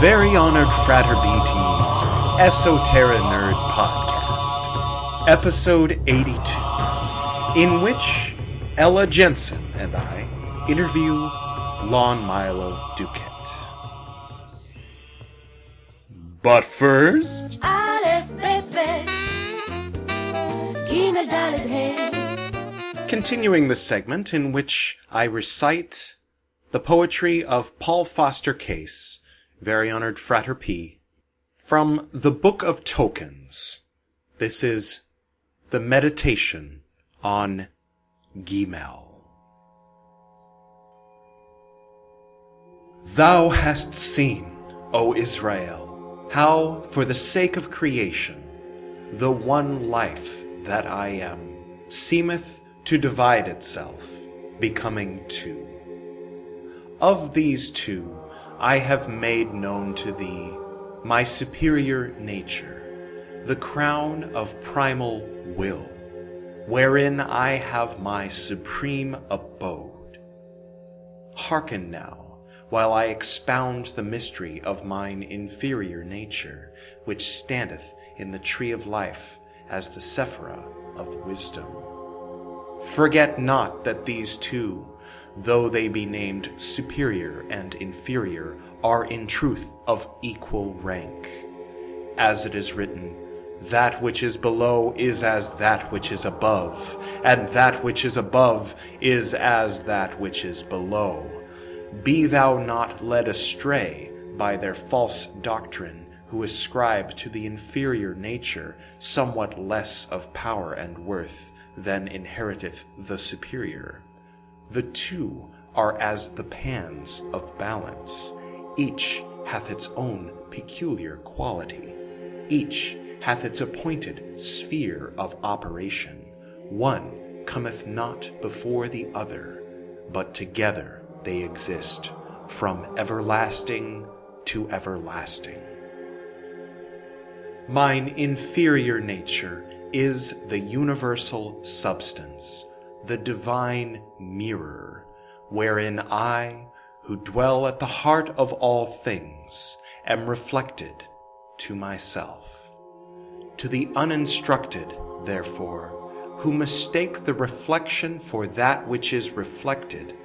very honored Frater BT's Esoteric Nerd Podcast, Episode 82, in which Ella Jensen and I interview Lon Milo DuQuette. But first. Continuing the segment in which I recite the poetry of Paul Foster Case very Honored Frater P, from the Book of Tokens. This is the meditation on Gimel. Thou hast seen, O Israel, how, for the sake of creation, the one life that I am seemeth to divide itself, becoming two. Of these two, I have made known to thee my superior nature, the crown of primal will, wherein I have my supreme abode. Hearken now, while I expound the mystery of mine inferior nature, which standeth in the tree of life as the Sephira of wisdom. Forget not that these two, though they be named superior and inferior, are in truth of equal rank. As it is written, that which is below is as that which is above, and that which is above is as that which is below. Be thou not led astray by their false doctrine, who ascribe to the inferior nature somewhat less of power and worth than inheriteth the superior. The two are as the pans of balance. Each hath its own peculiar quality. Each hath its appointed sphere of operation. One cometh not before the other, but together they exist from everlasting to everlasting. Mine inferior nature is the universal substance, the divine mirror, wherein I, who dwell at the heart of all things, am reflected to myself. To the uninstructed, therefore, who mistake the reflection for that which is reflected,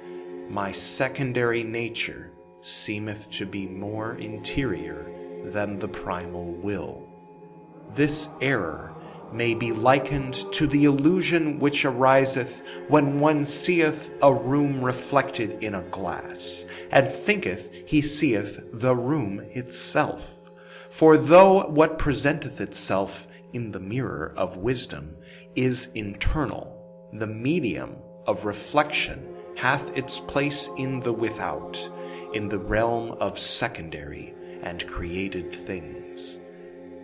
my secondary nature seemeth to be more interior than the primal will. This error may be likened to the illusion which ariseth when one seeth a room reflected in a glass, and thinketh he seeth the room itself. For though what presenteth itself in the mirror of wisdom is internal, the medium of reflection hath its place in the without, in the realm of secondary and created things.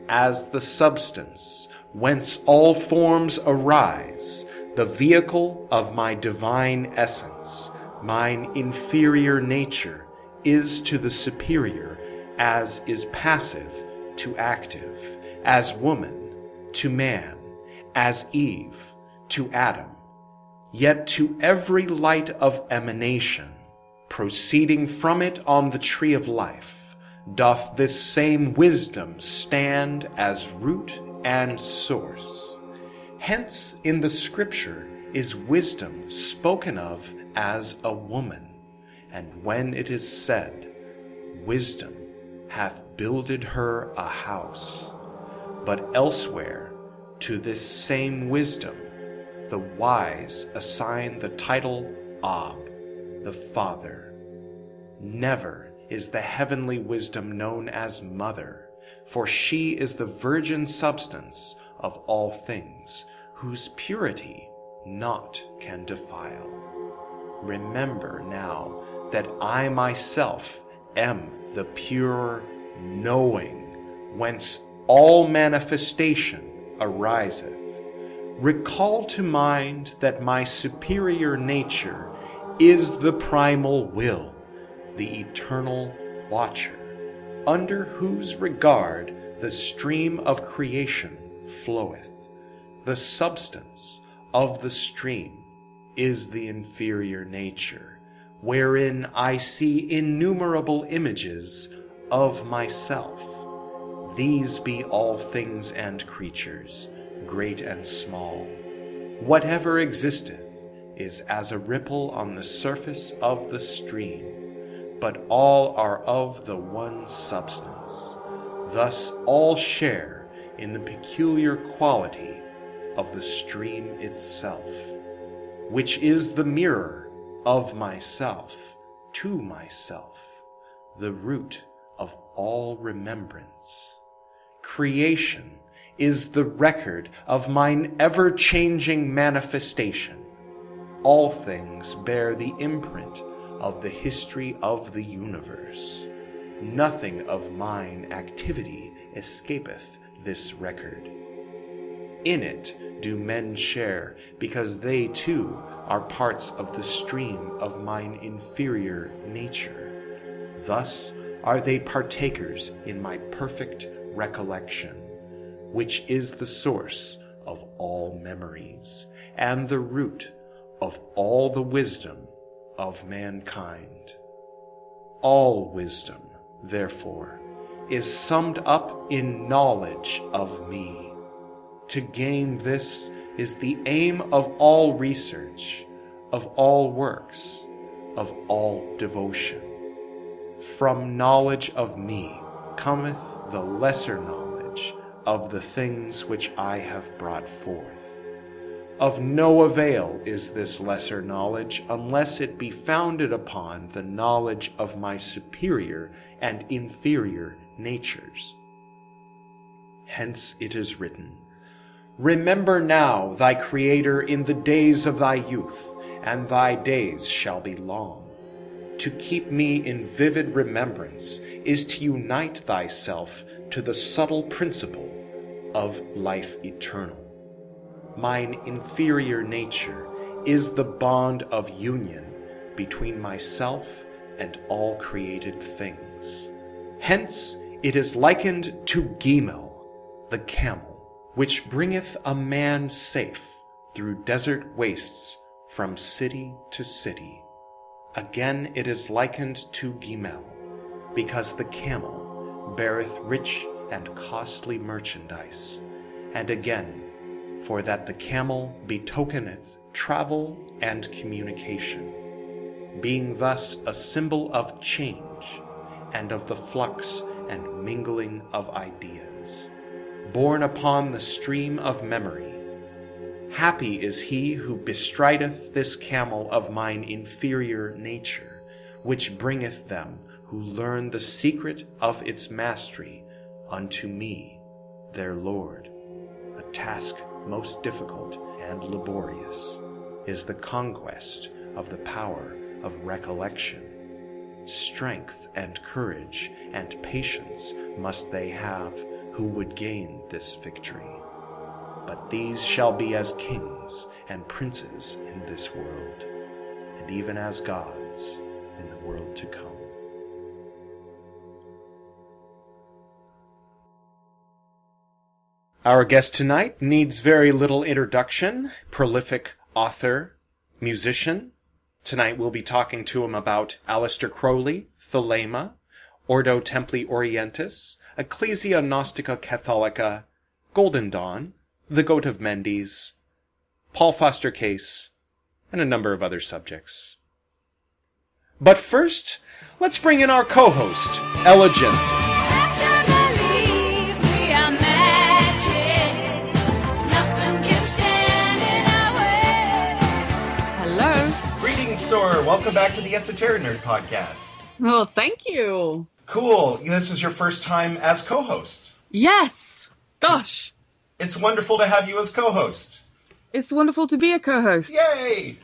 As the substance whence all forms arise, the vehicle of my divine essence, mine inferior nature, is to the superior as is passive to active, as woman to man, as Eve to Adam. Yet to every light of emanation, proceeding from it on the tree of life, doth this same wisdom stand as root and source. Hence, in the scripture is wisdom spoken of as a woman, and when it is said, Wisdom hath builded her a house. But elsewhere, to this same wisdom, the wise assign the title Ab, the Father. Never is the heavenly wisdom known as Mother, for she is the virgin substance of all things, whose purity naught can defile. Remember now that I myself am the pure knowing, whence all manifestation ariseth. Recall to mind that my superior nature is the primal will, the eternal watcher, under whose regard the stream of creation floweth. The substance of the stream is the inferior nature, wherein I see innumerable images of myself. These be all things and creatures, great and small. Whatever existeth is as a ripple on the surface of the stream, but all are of the one substance. Thus all share in the peculiar quality of the stream itself, which is the mirror of myself to myself, the root of all remembrance. Creation is the record of mine ever changing manifestation. All things bear the imprint of the history of the universe. Nothing of mine activity escapeth this record. In it do men share, because they too are parts of the stream of mine inferior nature. Thus are they partakers in my perfect recollection, which is the source of all memories, and the root of all the wisdom of mankind. All wisdom, therefore, is summed up in knowledge of me. To gain this is the aim of all research, of all works, of all devotion. From knowledge of me cometh the lesser knowledge of the things which I have brought forth. Of no avail is this lesser knowledge unless it be founded upon the knowledge of my superior and inferior natures. Hence it is written, Remember now thy Creator in the days of thy youth, and thy days shall be long. To keep me in vivid remembrance is to unite thyself to the subtle principle of life eternal. Mine inferior nature is the bond of union between myself and all created things. Hence it is likened to Gimel, the camel, which bringeth a man safe through desert wastes from city to city. Again it is likened to Gimel, because the camel beareth rich and costly merchandise. And again, for that the camel betokeneth travel and communication, being thus a symbol of change and of the flux and mingling of ideas, borne upon the stream of memory. Happy is he who bestrideth this camel of mine inferior nature, which bringeth them who learn the secret of its mastery unto me, their Lord. A task most difficult and laborious is the conquest of the power of recollection. Strength and courage and patience must they have who would gain this victory. But these shall be as kings and princes in this world, and even as gods in the world to come. Our guest tonight needs very little introduction. Prolific author, musician. Tonight we'll be talking to him about Aleister Crowley, Thelema, Ordo Templi Orientis, Ecclesia Gnostica Catholica, Golden Dawn, The Goat of Mendes, Paul Foster Case, and a number of other subjects. But first, let's bring in our co-host, Ella Jensen. Sor. Welcome back to the Esoteric Nerd Podcast. Oh, thank you. Cool. This is your first time as co-host. Yes. Gosh. It's wonderful to have you as co-host. It's wonderful to be a co-host. Yay!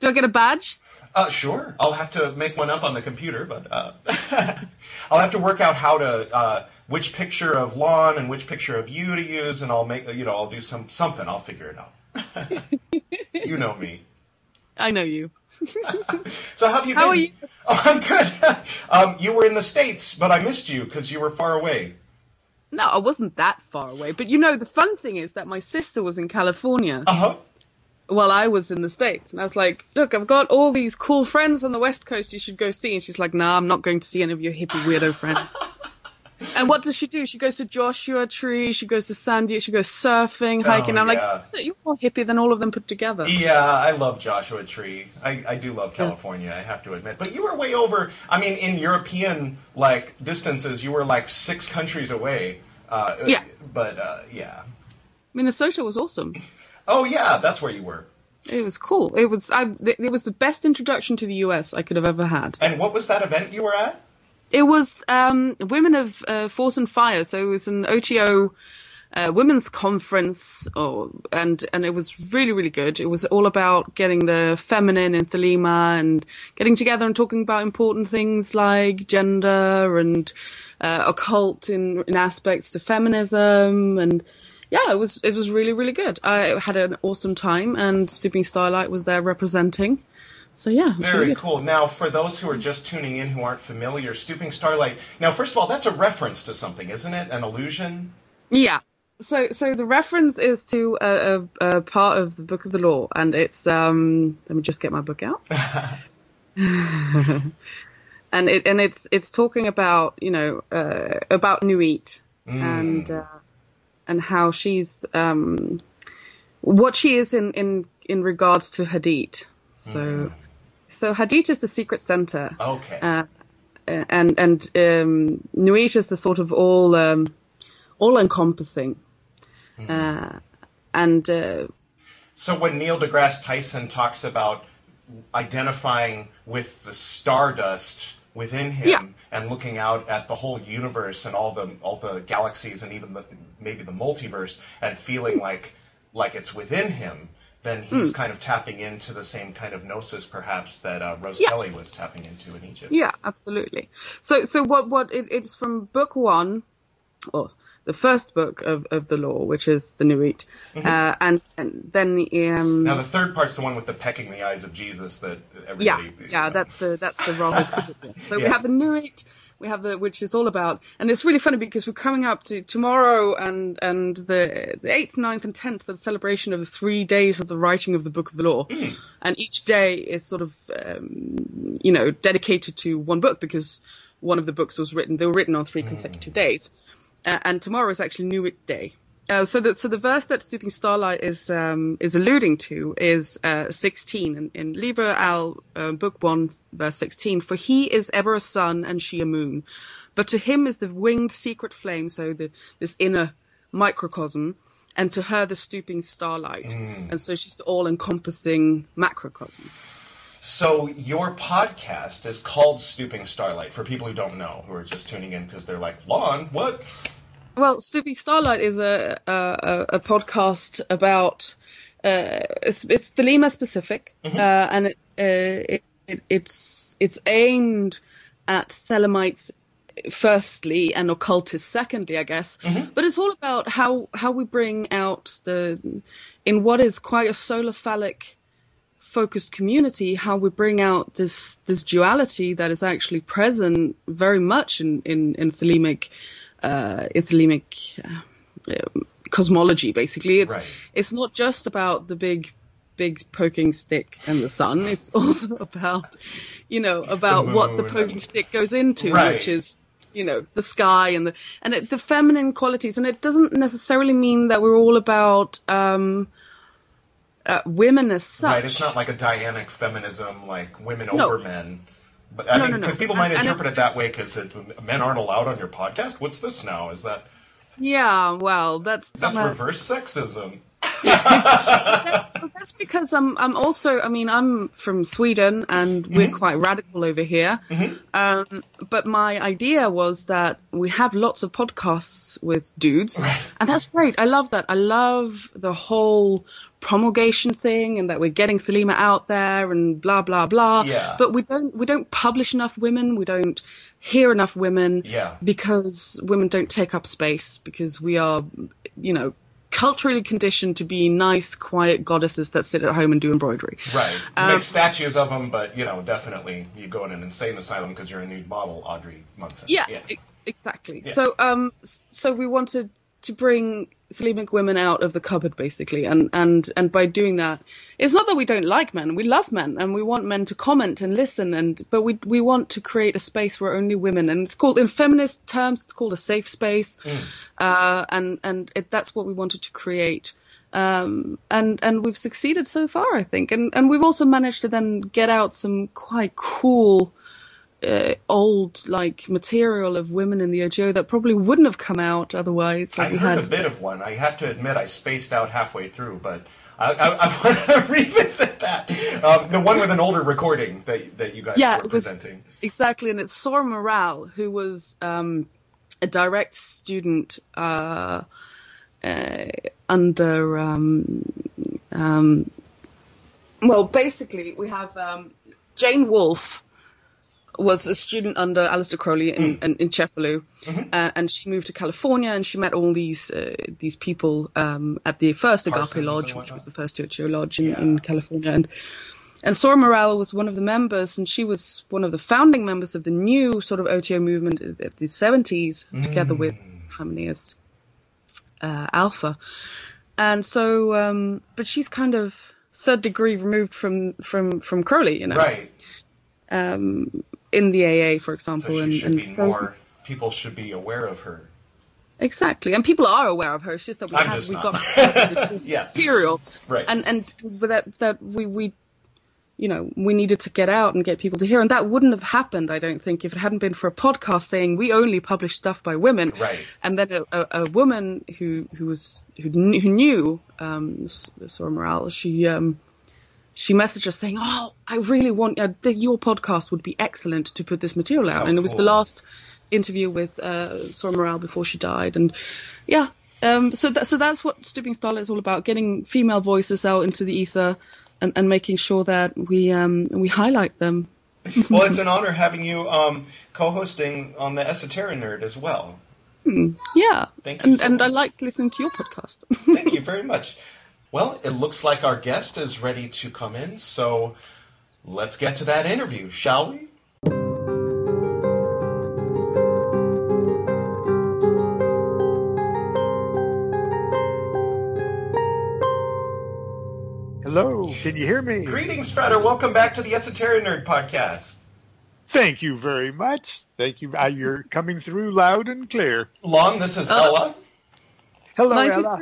Do I get a badge? Uh, sure. I'll have to make one up on the computer, but uh, I'll have to work out how to uh, which picture of Lon and which picture of you to use, and I'll make you know I'll do some something. I'll figure it out. you know me. I know you. so how have you How been? are you? Oh, I'm good. um, you were in the states, but I missed you because you were far away. No, I wasn't that far away. But you know, the fun thing is that my sister was in California. Uh huh. while I was in the States. And I was like, look, I've got all these cool friends on the West Coast you should go see. And she's like, nah, I'm not going to see any of your hippie weirdo friends. and what does she do? She goes to Joshua Tree, she goes to San Diego, she goes surfing, hiking. Oh, I'm yeah. like, you're more hippie than all of them put together. Yeah, I love Joshua Tree. I, I do love California, I have to admit. But you were way over. I mean, in European like distances, you were like six countries away. Uh, Yeah. But uh, yeah. Minnesota was awesome. Oh yeah, that's where you were. It was cool. It was I, it was the best introduction to the US I could have ever had. And what was that event you were at? It was um, Women of uh, Force and Fire, so it was an OTO uh, women's conference, or, and and it was really really good. It was all about getting the feminine in Thelema and getting together and talking about important things like gender and uh, occult in, in aspects to feminism and. Yeah, it was it was really really good. I had an awesome time, and Stooping Starlight was there representing. So yeah, it was Very really good. cool. Now, for those who are just tuning in who aren't familiar, Stooping Starlight. Now, first of all, that's a reference to something, isn't it? An allusion. Yeah. So, so the reference is to a, a, a part of the Book of the Law, and it's um. Let me just get my book out. and it and it's it's talking about you know uh, about Nuit and uh, and how she's um what she is in in in regards to Hadit. So, so Hadit is the secret center Okay. uh, and and um, Nuit is the sort of all um, all encompassing, uh, and uh, So when Neil deGrasse Tyson talks about identifying with the stardust within him Yeah. and looking out at the whole universe and all the all the galaxies and even the, maybe the multiverse and feeling like like it's within him, then he's kind of tapping into the same kind of gnosis perhaps that uh, Rose Yeah. Kelly was tapping into in Egypt. yeah, absolutely. So so what what it, it's from book one, or the first book of, of the law, which is the Nuit, uh, and and then the um, Now the third part's the one with the pecking the eyes of Jesus that yeah everybody yeah that's the that's the wrong. so we have the Nuit. We have the which is all about, and it's really funny because we're coming up to tomorrow and and the the eighth, 9th, and tenth, the celebration of the three days of the writing of the Book of the Law, and each day is sort of um, you know dedicated to one book because one of the books was written. They were written on three consecutive days, uh, and tomorrow is actually Nuit Day. Uh, so that so the verse that Stooping Starlight is um, is alluding to is uh, 16 in, in Liber al uh, book one verse 16. For he is ever a sun and she a moon, but to him is the winged secret flame. So the this inner microcosm, and to her the stooping starlight, and so she's the all encompassing macrocosm. So your podcast is called Stooping Starlight for people who don't know, who are just tuning in because they're like, "Lon, what?" Well, Stooping Starlight is a a, a, podcast about uh, it's it's Thelema specific, uh, and it, uh, it, it it's it's aimed at Thelemites firstly and occultists secondly, I guess. But it's all about how how we bring out the in what is quite a solar phallic focused community how we bring out this this duality that is actually present very much in in, in Thelemic uh, in Thelemic uh, cosmology. Basically, it's Right. it's not just about the big big poking stick and the sun. It's also about you know about what the poking stick goes into, Right. which is you know the sky and the and it, the feminine qualities. And it doesn't necessarily mean that we're all about um, uh, women as such. Right, it's not like a Dianic feminism, like women No. over men. But I No, mean, no, no. because people might And- and interpret it's- it that way because men aren't allowed on your podcast. What's this now? Is that Yeah, well, that's that's somehow- reverse sexism? that's, that's because I'm I'm also I mean I'm from Sweden and we're quite radical over here. Um, but my idea was that we have lots of podcasts with dudes, and that's great. I love that. I love the whole promulgation thing and that we're getting Thelema out there and blah blah blah. Yeah. But we don't we don't publish enough women. We don't hear enough women Yeah. because women don't take up space because we are you know culturally conditioned to be nice quiet goddesses that sit at home and do embroidery Right. Um, make statues of them, but you know, definitely you go in an insane asylum because you're a nude model, Audrey Munson. yeah, e- exactly Yeah. so um so we wanted to bring Thelemic women out of the cupboard, basically, and and and by doing that, it's not that we don't like men. We love men, and we want men to comment and listen, and but we we want to create a space where only women, and it's called in feminist terms, it's called a safe space, uh, and and it, that's what we wanted to create. Um, and and we've succeeded so far, I think, and and we've also managed to then get out some quite cool uh, old like material of women in the OTO that probably wouldn't have come out otherwise. Like I we heard had a bit of one. I have to admit, I spaced out halfway through, but I, I, I want to revisit that. Um, the one with an older recording that that you guys yeah, were it was presenting. exactly, and it's Soror Meral who was um, a direct student uh, uh, under. Um, um, well, basically, we have um, Jane Wolfe was a student under Aleister Crowley in, in, in Cefalù, uh, and she moved to California and she met all these uh, these people um, at the first Agape Parsons Lodge, which was the first Churchill Lodge in, Yeah. in California, and and Soror Meral was one of the members, and she was one of the founding members of the new sort of OTO movement of the 70s, together with Hymenaeus uh, Alpha. And so, um, but she's kind of third degree removed from from from Crowley, you know, Right. um, in the AA, for So example, she and, and so- more. People should be aware of her. exactly. And people are aware of her. It's just that we I'm have just we not. got the Yeah. material, Right. and and that that we we you know we needed to get out and get people to hear and that wouldn't have happened i don't think if it hadn't been for a podcast saying we only publish stuff by women Right. and then a, a, a woman who who was who knew, who knew um Soror Meral she um she messaged us saying oh i really want uh, the, your podcast would be excellent to put this material out Oh, and it was the last interview with uh Soror Meral before she died and yeah um, so that, so that's what Stooping Starlight is all about: getting female voices out into the ether, and, and making sure that we um, we highlight them. well, it's an honor having you um, co-hosting on the Esoteric Nerd as well. Yeah, Thank you and so and I like listening to your podcast. Thank you very much. Well, it looks like our guest is ready to come in, so let's get to that interview, shall we? Hello, can you hear me? Greetings, Frater. Welcome back to the Esoteric Nerd podcast. Thank you very much. Thank you. Uh, you're coming through loud and clear. Lon, this is Uh, Ella. Hello, Ella.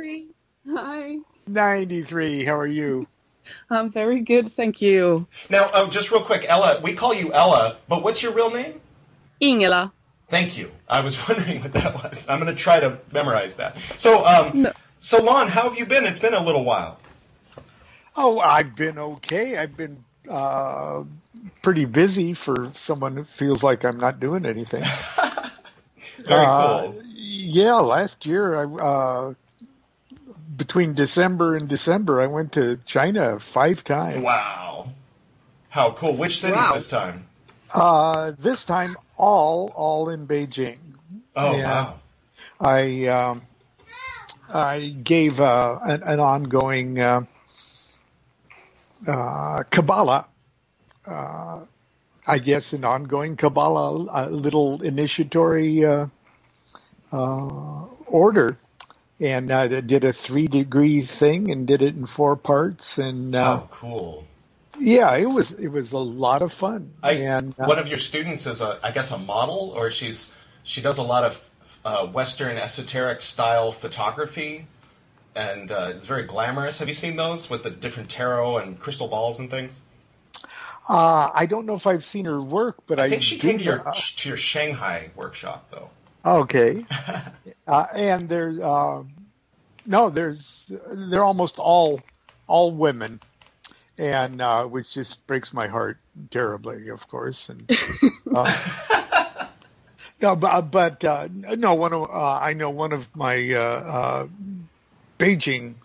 Hi. 93. How are you? I'm very good, thank you. Now, oh, just real quick, Ella, we call you Ella, but what's your real name? Ingela. Thank you. I was wondering what that was. I'm going to try to memorize that. So, um, No. so Lon, how have you been? It's been a little while. Oh, I've been okay. I've been uh, pretty busy for someone who feels like I'm not doing anything. Very Uh, cool. Yeah, last year, I uh, between December and December, I went to China five times. Wow. How cool. Which cities Wow. this time? Uh, this time, all all in Beijing. Oh, Yeah. wow. I um, I gave uh, an, an ongoing uh, uh, Kabbalah, uh, I guess, an ongoing Kabbalah, a little initiatory uh, uh, order, and uh, did a three degree thing and did it in four parts, and uh, Oh, cool. yeah, it was it was a lot of fun. I, and uh, one of your students is a, I guess, a model, or she's she does a lot of uh, Western esoteric style photography, and uh, it's very glamorous. Have you seen those with the different tarot and crystal balls and things? uh, I don't know if I've seen her work, but I, I think she came to your to your Shanghai workshop, though. Okay. uh, and there's uh, no, there's they're almost all all women, and uh, which just breaks my heart terribly, of course. And uh, no, but but uh, no, one of uh, I know one of my uh, uh, Beijing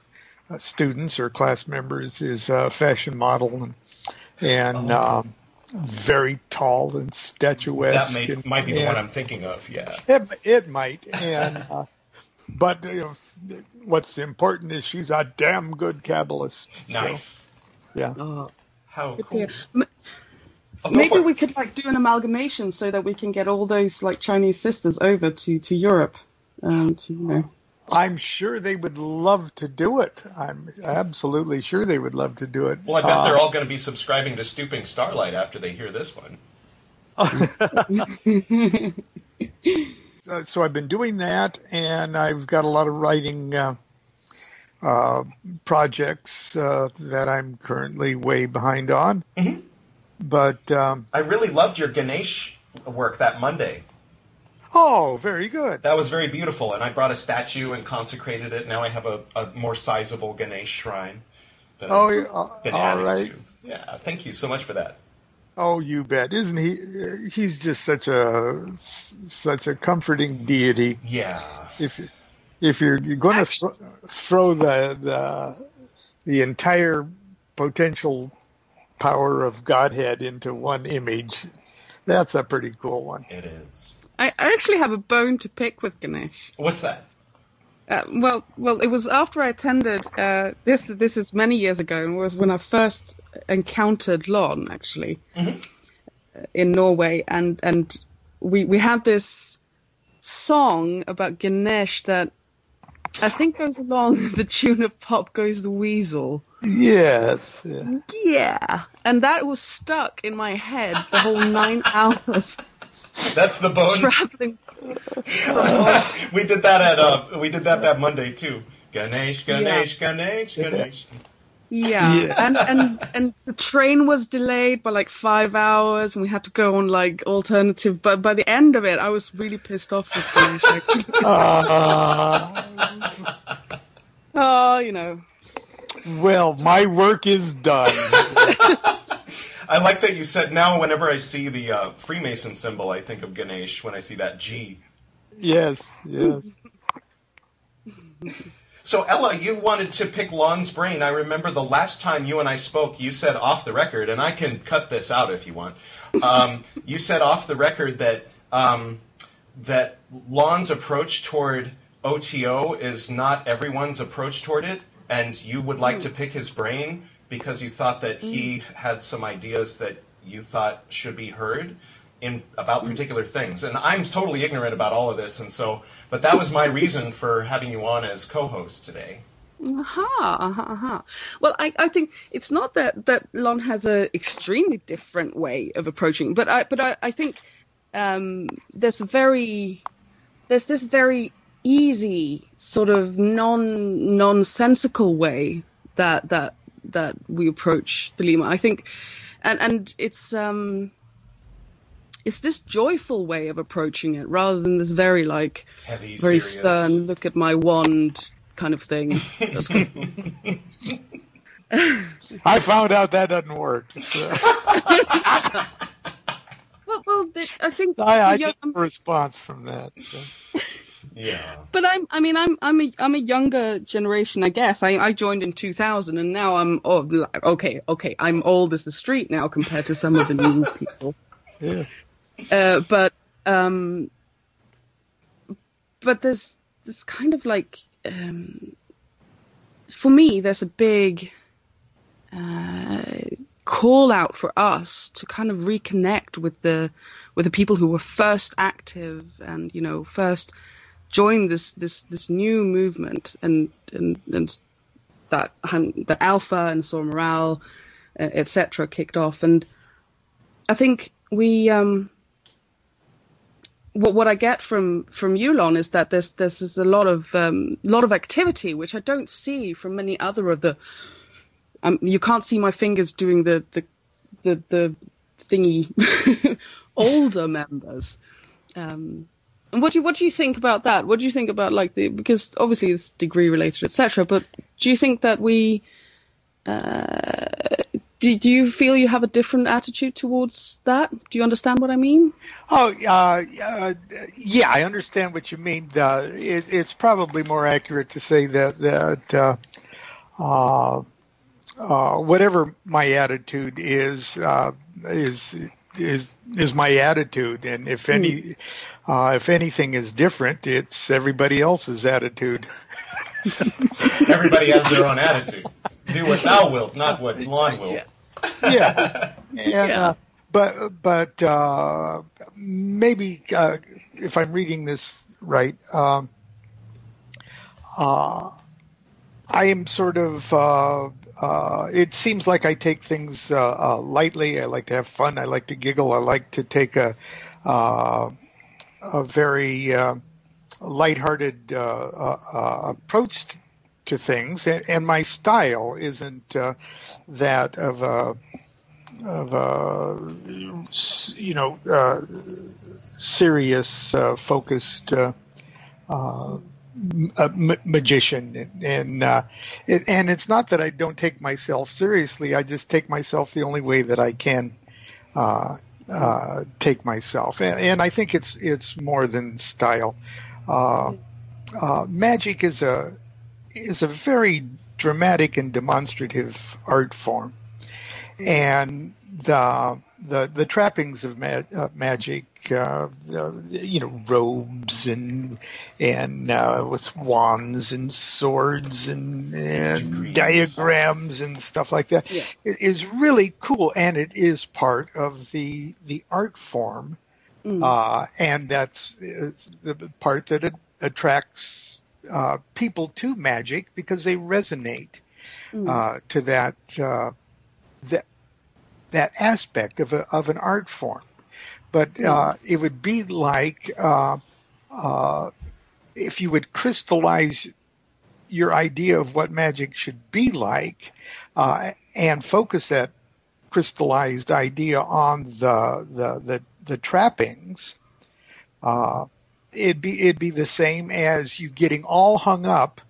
uh, students or class members is a fashion model and and um, very tall and statuesque. That may, and- might be the and- one I'm thinking of. Yeah. it, it might, and uh, but you know, what's important is she's a damn good Kabbalist. So, Nice. yeah. Oh, How cool. Oh, Maybe we could like do an amalgamation so that we can get all those like Chinese sisters over to to Europe, um, to you know. I'm sure they would love to do it. I'm absolutely sure they would love to do it. Well, I bet Uh, they're all going to be subscribing to Stooping Starlight after they hear this one. Uh, so I've been doing that, and I've got a lot of writing uh, uh, projects uh, that I'm currently way behind on. Mm-hmm. But um, I really loved your Ganesh work that Monday. Oh, very good. That was very beautiful, and I brought a statue and consecrated it. Now I have a, a more sizable Ganesh shrine that Oh, I've been all adding right. to. Yeah, thank you so much for that. Oh, you bet. Isn't he? uh, He's just such a such a comforting deity. Yeah. If if you're, you're going to th- throw the, the the entire potential power of Godhead into one image, that's a pretty cool one. It is. I, I actually have a bone to pick with Ganesh. What's that? Uh, well, well, it was after I attended uh, this. This is many years ago, and was when I first encountered Lon actually uh, in Norway, and and we we had this song about Ganesh that I think goes along the tune of "Pop Goes the Weasel." Yes. yeah. Yeah, and that was stuck in my head the whole nine hours That's the bone. traveling. we did that at uh, we did that that Monday too. Ganesh, Ganesh, Ganesh, Ganesh. Yeah. Yeah. and and and the train was delayed by like five hours, and we had to go on like alternative. But by the end of it, I was really pissed off with Ganesh. actually. Uh, oh, you know, well, my work is done. I like that you said. Now, whenever I see the uh, Freemason symbol, I think of Ganesh. When I see that G. yes, yes. So Ella, you wanted to pick Lon's brain. I remember the last time you and I spoke, you said off the record, and I can cut this out if you want. Um, you said off the record that um, that Lon's approach toward OTO is not everyone's approach toward it, and you would like to pick his brain because you thought that he mm. had some ideas that you thought should be heard in about mm. particular things. And I'm totally ignorant about all of this, and so, but that was my reason for having you on as co-host today. aha, aha, aha. Well, I, I think it's not that that Lon has a extremely different way of approaching, but I but I, I think um, there's a very there's this very easy sort of non nonsensical way that that that we approach Thelema. I think, and and it's um it's this joyful way of approaching it rather than this very like Heavy, very serious. stern look at my wand kind of thing. That's kind I found out that doesn't work. So, well, well, I think I, I young- get a response from that. so. Yeah. But I'm, I mean, I'm, I'm a, I'm a younger generation, I guess. I, I joined in 2000, and now I'm, oh, okay, okay, I'm old as the street now compared to some of the new people. Yeah. Uh, but, um, but there's, this kind of like, um, for me, there's a big uh, call out for us to kind of reconnect with the, with the people who were first active and you know first join this this this new movement and and, and that that Alpha and Soror Meral, uh, etc. kicked off, and I think we um, what what I get from from Yulon is that there's there's, there's a lot of um, lot of activity which I don't see from many other of the. Um, you can't see my fingers doing the the the, the thingy older members. Um, what do you what do you think about that? What do you think about like the because obviously it's degree related, etc. But do you think that we uh, do, do you feel you have a different attitude towards that? Do you understand what I mean? Oh, uh, uh, yeah, I understand what you mean. It, it's probably more accurate to say that that uh, uh, uh, whatever my attitude is is is is my attitude, and if any uh, if anything is different, it's everybody else's attitude. Everybody has their own attitude. Do what thou wilt, not what Lon will. yeah, and, uh, but but uh, maybe uh, if I'm reading this right, um, uh, I am sort of. Uh, it seems like I take things uh, uh, lightly. I like to have fun. I like to giggle. I like to take a uh, a very uh, lighthearted uh, approach to things, and, and my style isn't that of a of a you know serious, focused. Uh, uh, a ma- magician and uh, it, and it's not that I don't take myself seriously. I just take myself the only way that I can uh, uh, take myself, and, and I think it's it's more than style. Uh, uh, magic is a is a very dramatic and demonstrative art form, and the the the trappings of ma- uh, magic, uh, the, you know, robes and and uh, with wands and swords and, and diagrams and stuff like that, Yeah. it is really cool, and it is part of the the art form, uh, and that's it's the part that it attracts uh, people to magic because they resonate uh, to that uh, that that aspect of a, of an art form. But uh, it would be like uh, uh, if you would crystallize your idea of what magic should be like uh, and focus that crystallized idea on the the the, the trappings. Uh, it'd be it'd be the same as you getting all hung up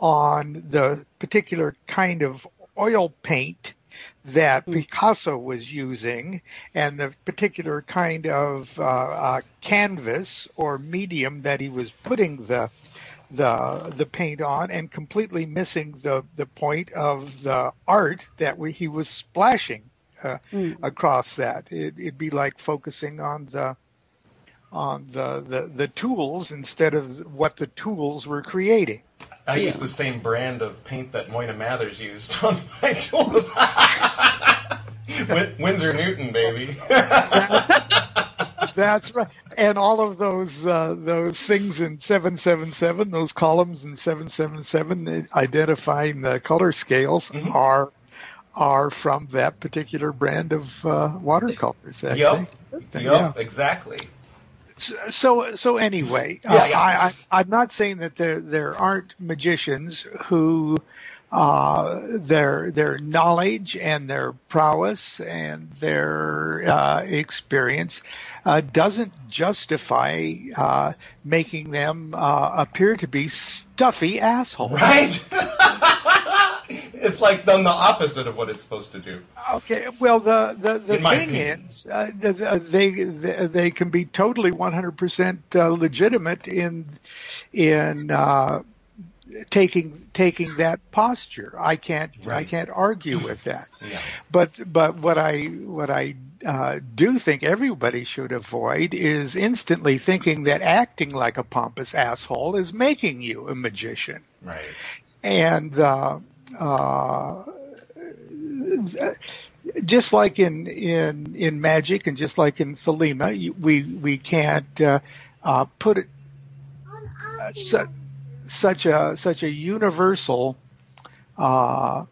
on the particular kind of oil paint that Picasso was using and the particular kind of uh, uh, canvas or medium that he was putting the the the paint on and completely missing the the point of the art that we, he was splashing uh, across that. It, it'd be like focusing on the on the, the the tools instead of what the tools were creating I Yeah. use the same brand of paint that Moina Mathers used on my tools. Win- Winsor Newton, baby. That's right. And all of those uh, those things in 777, those columns in 777 identifying the color scales are are from that particular brand of uh, watercolors. Actually. Yep. Yeah. Yep, exactly. So so anyway, Yeah, uh, yeah. I, I, I'm not saying that there there aren't magicians who uh, their their knowledge and their prowess and their uh, experience uh, doesn't justify uh, making them uh, appear to be stuffy assholes. Right? it's like done the opposite of what it's supposed to do. Okay, well the the, the thing opinion. is uh, the, the, they, they they can be totally 100% uh, legitimate in in uh, taking taking that posture. I can't I can't argue with that. Yeah. But but what I what I uh, do think everybody should avoid is instantly thinking that acting like a pompous asshole is making you a magician Right. and uh, uh, just like in in in magic and just like in Thelema, we we can't uh, uh, put it uh, su- such a such a universal uh,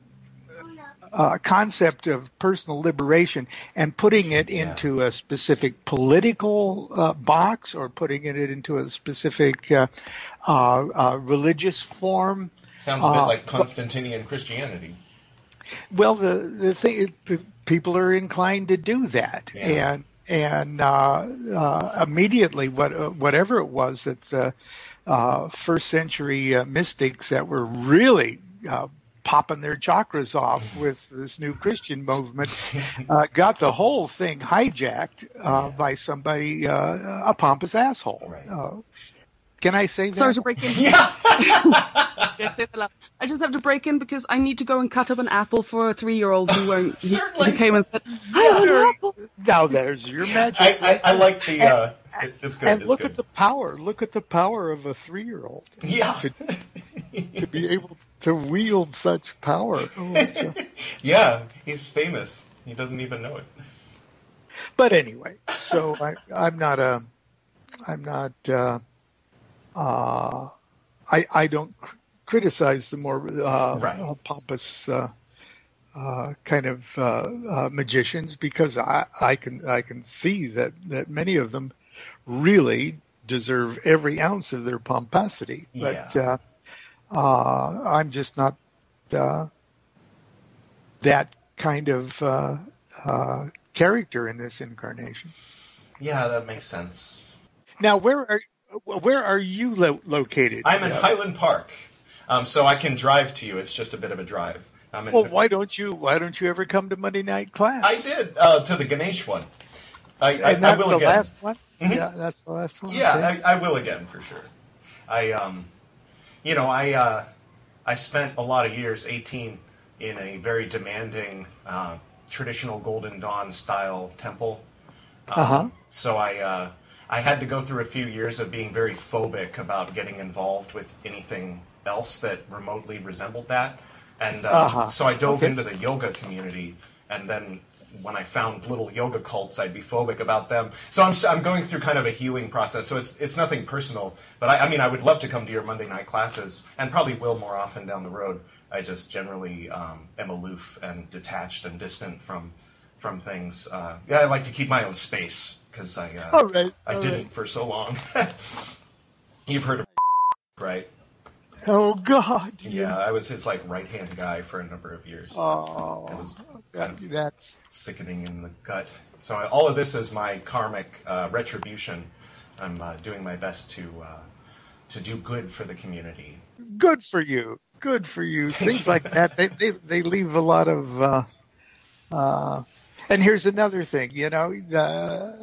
uh, concept of personal liberation and putting it into a specific political uh, box or putting it into a specific uh, uh, uh, religious form. Sounds a bit Uh, like Constantinian Christianity. Well, the the thing people are inclined to do that, Yeah. and and uh, uh, immediately what uh, whatever it was that the uh, first century uh, mystics that were really uh, popping their chakras off with this new Christian movement uh, got the whole thing hijacked uh, by somebody uh, a pompous asshole. Right. Can I say that? Sorry to break in. Yeah. I just have to break in because I need to go and cut up an apple for a three-year-old who won't. Certainly. Who came and said, "I want an apple." now there's your magic. I, I, I like the. Uh, it- it's good. and it's look good. at the power. Look at the power of a three-year-old Yeah. to, to be able to wield such power. Oh, Yeah, he's famous. He doesn't even know it. but anyway, so I, I'm not a, I'm not, uh, uh, I I don't cr- criticize the more uh, Right. uh, pompous uh, uh, kind of magicians because I, I can I can see that that many of them really deserve every ounce of their pomposity, but Yeah. uh, uh, I'm just not uh, that kind of uh, uh, character in this incarnation. Yeah, that makes sense. Now, where are where are you lo- located? I'm in Highland Park, um, so I can drive to you. It's just a bit of a drive. I'm in, Well, why don't you why don't you ever come to Monday night class? I did uh, to the Ganesh one. I, I, and I that's will the again. last one. Yeah, that's the last one. Yeah, Okay. I, I will again for sure. I um, you know, I uh, I spent a lot of years, 18, in a very demanding uh, traditional Golden Dawn style temple. Um, Uh-huh. So I uh, I had to go through a few years of being very phobic about getting involved with anything else that remotely resembled that, and uh, Uh-huh. so I dove Okay. into the yoga community, and then when I found little yoga cults, I'd be phobic about them. So I'm, I'm going through kind of a healing process. So it's it's nothing personal, but I, I mean I would love to come to your Monday night classes, and probably will more often down the road. I just generally um, am aloof and detached and distant from from things. Uh, yeah, I like to keep my own space because I uh, All right, I all didn't right. for so long. You've heard of right? Oh God. Yeah, I was his like right hand guy for a number of years. Oh, it was kind of that's sickening in the gut. So I, all of this is my karmic uh, retribution. I'm uh, doing my best to uh, to do good for the community. good for you. Good for you. Things like that they they, they leave a lot of. Uh, uh, and here's another thing. You know, the,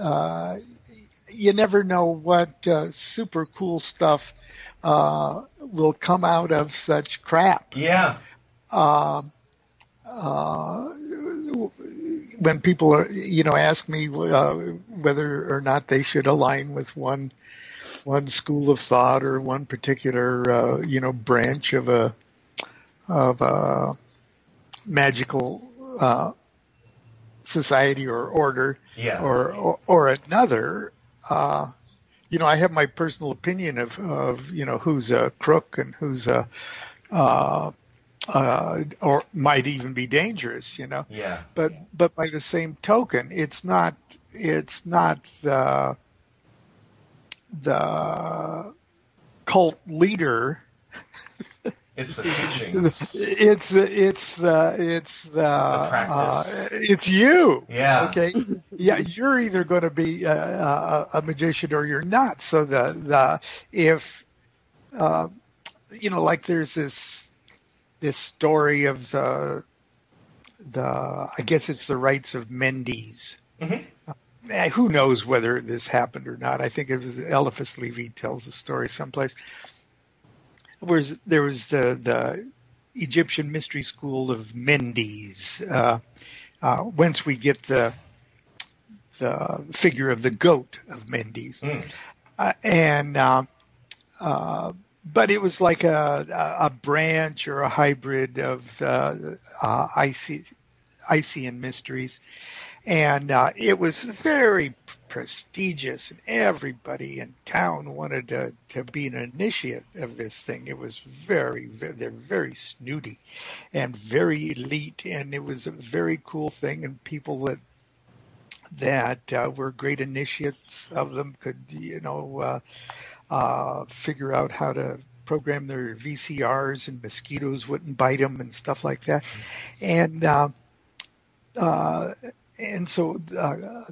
uh, you never know what uh, super cool stuff uh, will come out of such crap. Yeah, when people are, you know, ask me uh, whether or not they should align with one one school of thought or one particular, uh, you know, branch of a of a magical uh, society or order, Yeah. or, or or another. Uh, you know, I have my personal opinion of, of you know who's a crook and who's a uh, uh, or might even be dangerous. You know, yeah, but but by the same token, it's not it's not the the cult leader. It's the teachings. It's the it's the it's the, The practice. uh, it's you. Yeah. Okay. Yeah, you're either going to be a, a, magician or you're not. So the the if uh, you know, like there's this this story of the the I guess it's the rites of Mendes. Eh, who knows whether this happened or not? I think it was Eliphas Levi tells the story someplace. Whereas there was the the Egyptian mystery school of Mendes, uh, uh, whence we get the the figure of the goat of Mendes, uh, and uh, uh, but it was like a, a branch or a hybrid of the uh, Icy, Icean mysteries, and uh, it was very prestigious, and everybody in town wanted to, to be an initiate of this thing. It was very, very, they're very snooty and very elite, and it was a very cool thing, and people that that uh, were great initiates of them could, you know, uh, uh, figure out how to program their VCRs, and mosquitoes wouldn't bite them and stuff like that, and. Uh, uh, and so uh,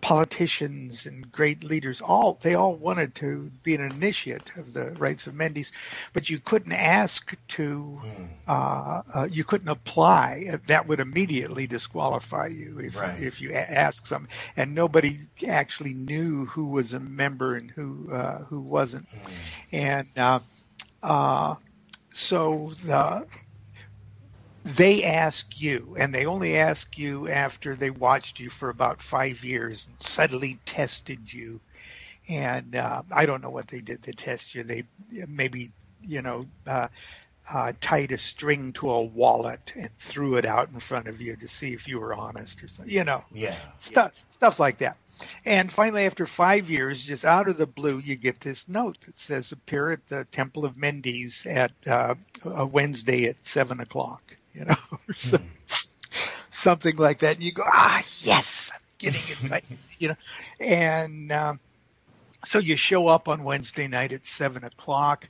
politicians and great leaders all they all wanted to be an initiate of the rites of Mendes, but you couldn't ask to uh, uh, you couldn't apply. That would immediately disqualify you if Right. if you ask some. And nobody actually knew who was a member and who uh, who wasn't. And uh, uh, so the they ask you, and they only ask you after they watched you for about five years and subtly tested you. And uh, I don't know what they did to test you. They maybe, you know, uh, uh, tied a string to a wallet and threw it out in front of you to see if you were honest or something. You know, Yeah. stuff stuff like that. And finally, after five years, just out of the blue, you get this note that says appear at the Temple of Mendes at uh, a Wednesday at seven o'clock. You know, or so, something like that. And you go, ah, yes, I'm getting it. you know, and um, so you show up on Wednesday night at seven o'clock,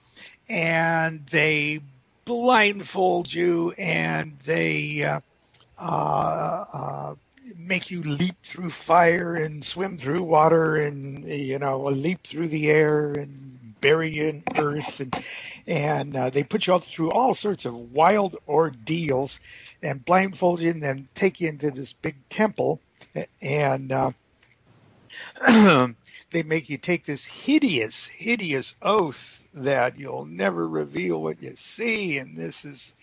and they blindfold you and they uh, uh, uh, make you leap through fire and swim through water and you know leap through the air and bury you in earth and and uh, they put you all through all sorts of wild ordeals and blindfold you and then take you into this big temple and uh, they make you take this hideous hideous oath that you'll never reveal what you see and this is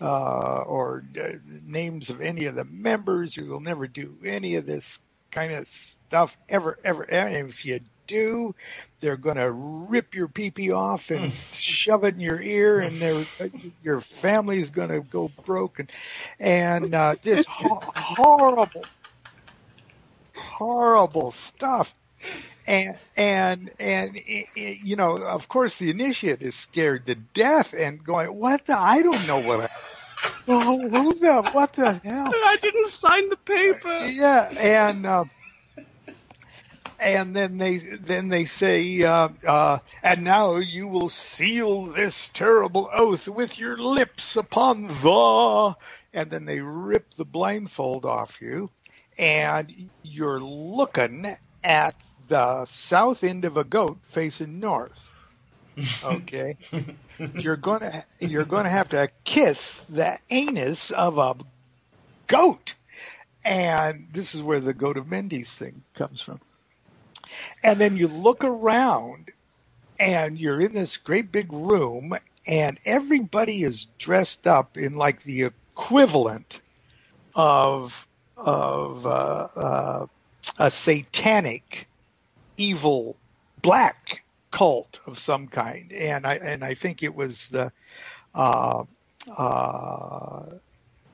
uh, or uh, names of any of the members. You'll never do any of this kind of stuff ever, ever. And if you do, they're going to rip your pee off and shove it in your ear, and your family's going to go broken. And uh, this ho- horrible, horrible stuff and and and it, it, you know, of course, the initiate is scared to death and going, "What the? I don't know what." I, oh, who the? What the hell? I didn't sign the paper. Yeah, and uh, and then they then they say, uh, uh, "And now you will seal this terrible oath with your lips upon the." And then they rip the blindfold off you, and you're looking at the south end of a goat facing north. Okay, you're gonna you're gonna have to kiss the anus of a goat, and this is where the goat of Mendes thing comes from. And then you look around, and you're in this great big room, and everybody is dressed up in like the equivalent of of uh, uh, a satanic evil black cult of some kind, and I and I think it was the uh, uh,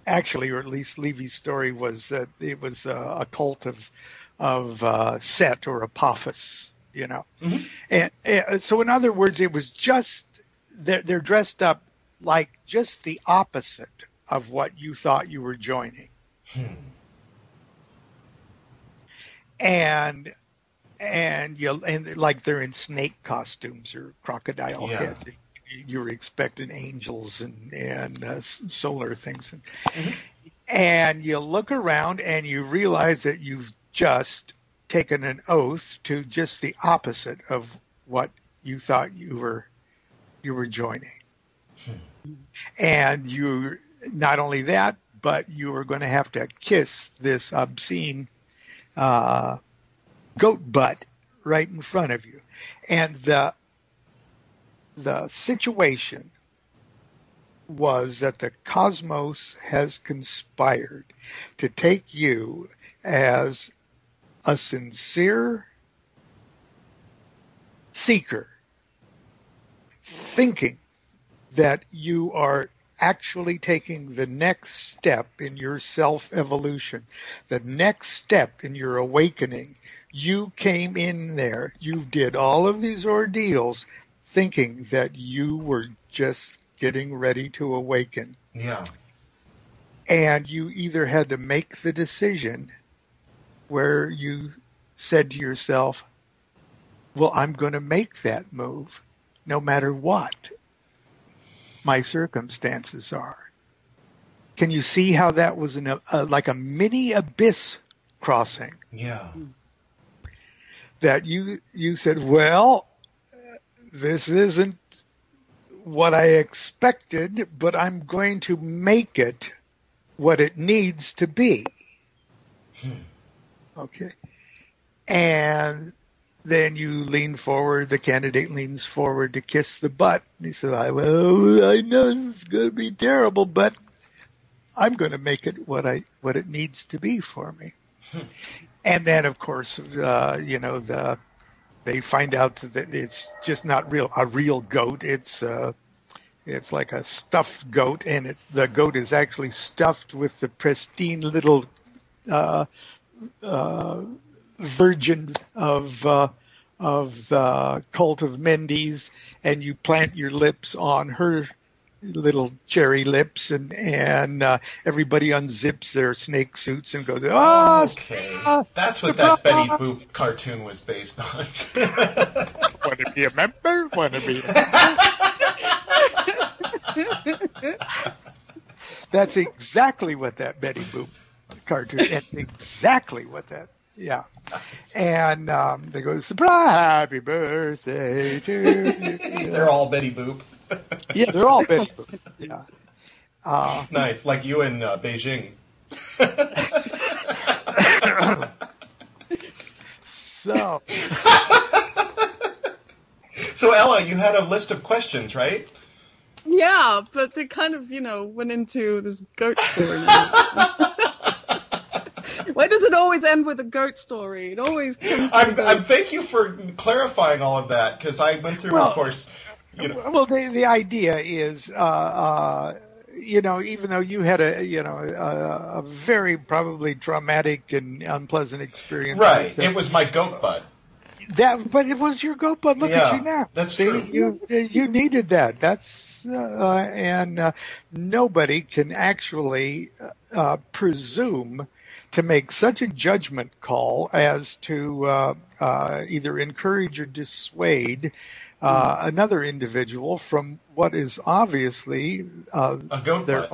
actually, or at least Levi's story was that it was a, a cult of of uh, Set or Apophis, you know. Mm-hmm. And, and, so, in other words, it was just they're, they're dressed up like just the opposite of what you thought you were joining. Hmm. And and you and like they're in snake costumes or crocodile yeah. heads. You're expecting angels and and uh, solar things, and, mm-hmm. and you look around and you realize that you've just taken an oath to just the opposite of what you thought you were you were joining, hmm. and you not only that, but you are going to have to kiss this obscene. Uh, goat butt right in front of you. And the the situation was that the cosmos has conspired to take you as a sincere seeker, thinking that you are actually taking the next step in your self evolution, the next step in your awakening. You came in there, you did all of these ordeals thinking that you were just getting ready to awaken. Yeah. And you either had to make the decision where you said to yourself, well, I'm going to make that move no matter what my circumstances are. Can you see how that was an, uh, like a mini abyss crossing? Yeah. That you you said, well, this isn't what I expected, but I'm going to make it what it needs to be. Hmm. Okay. And then you lean forward, the candidate leans forward to kiss the butt. And he said, I, well, I know this is going to be terrible, but I'm going to make it what I, what it needs to be for me. and then of course, uh, you know, the, they find out that it's just not real, a real goat. It's, uh, It's like a stuffed goat, and it, the goat is actually stuffed with the pristine little uh, uh, virgin of uh, of the cult of Mendes, and you plant your lips on her little cherry lips, and and uh, everybody unzips their snake suits and goes, "Ah, Okay, ah, that's what surprise!" that Betty Boop cartoon was based on. Want to be a member? Want to be? That's exactly what that Betty Boop cartoon. That's exactly what that. Yeah, and um, they go, "Surprise! Happy birthday to you." They're all Betty Boop. yeah, they're all Betty Boop. Yeah. Uh, Nice, like you in uh, Beijing. so So Ella, you had a list of questions, right? Yeah, but they kind of, you know, went into this goat story. Why does it always end with a goat story? It always. I'm, I'm thank you for clarifying all of that because I went through, Well- of course. You know, Well, the the idea is, uh, uh, you know, even though you had a you know a, a very probably traumatic and unpleasant experience, right? It was my goat butt. that, but it was your goat. But look at you now. that's See, true. You you needed that. That's uh, and uh, nobody can actually uh, presume to make such a judgment call as to uh, uh, either encourage or dissuade uh, another individual from what is obviously uh, A goat their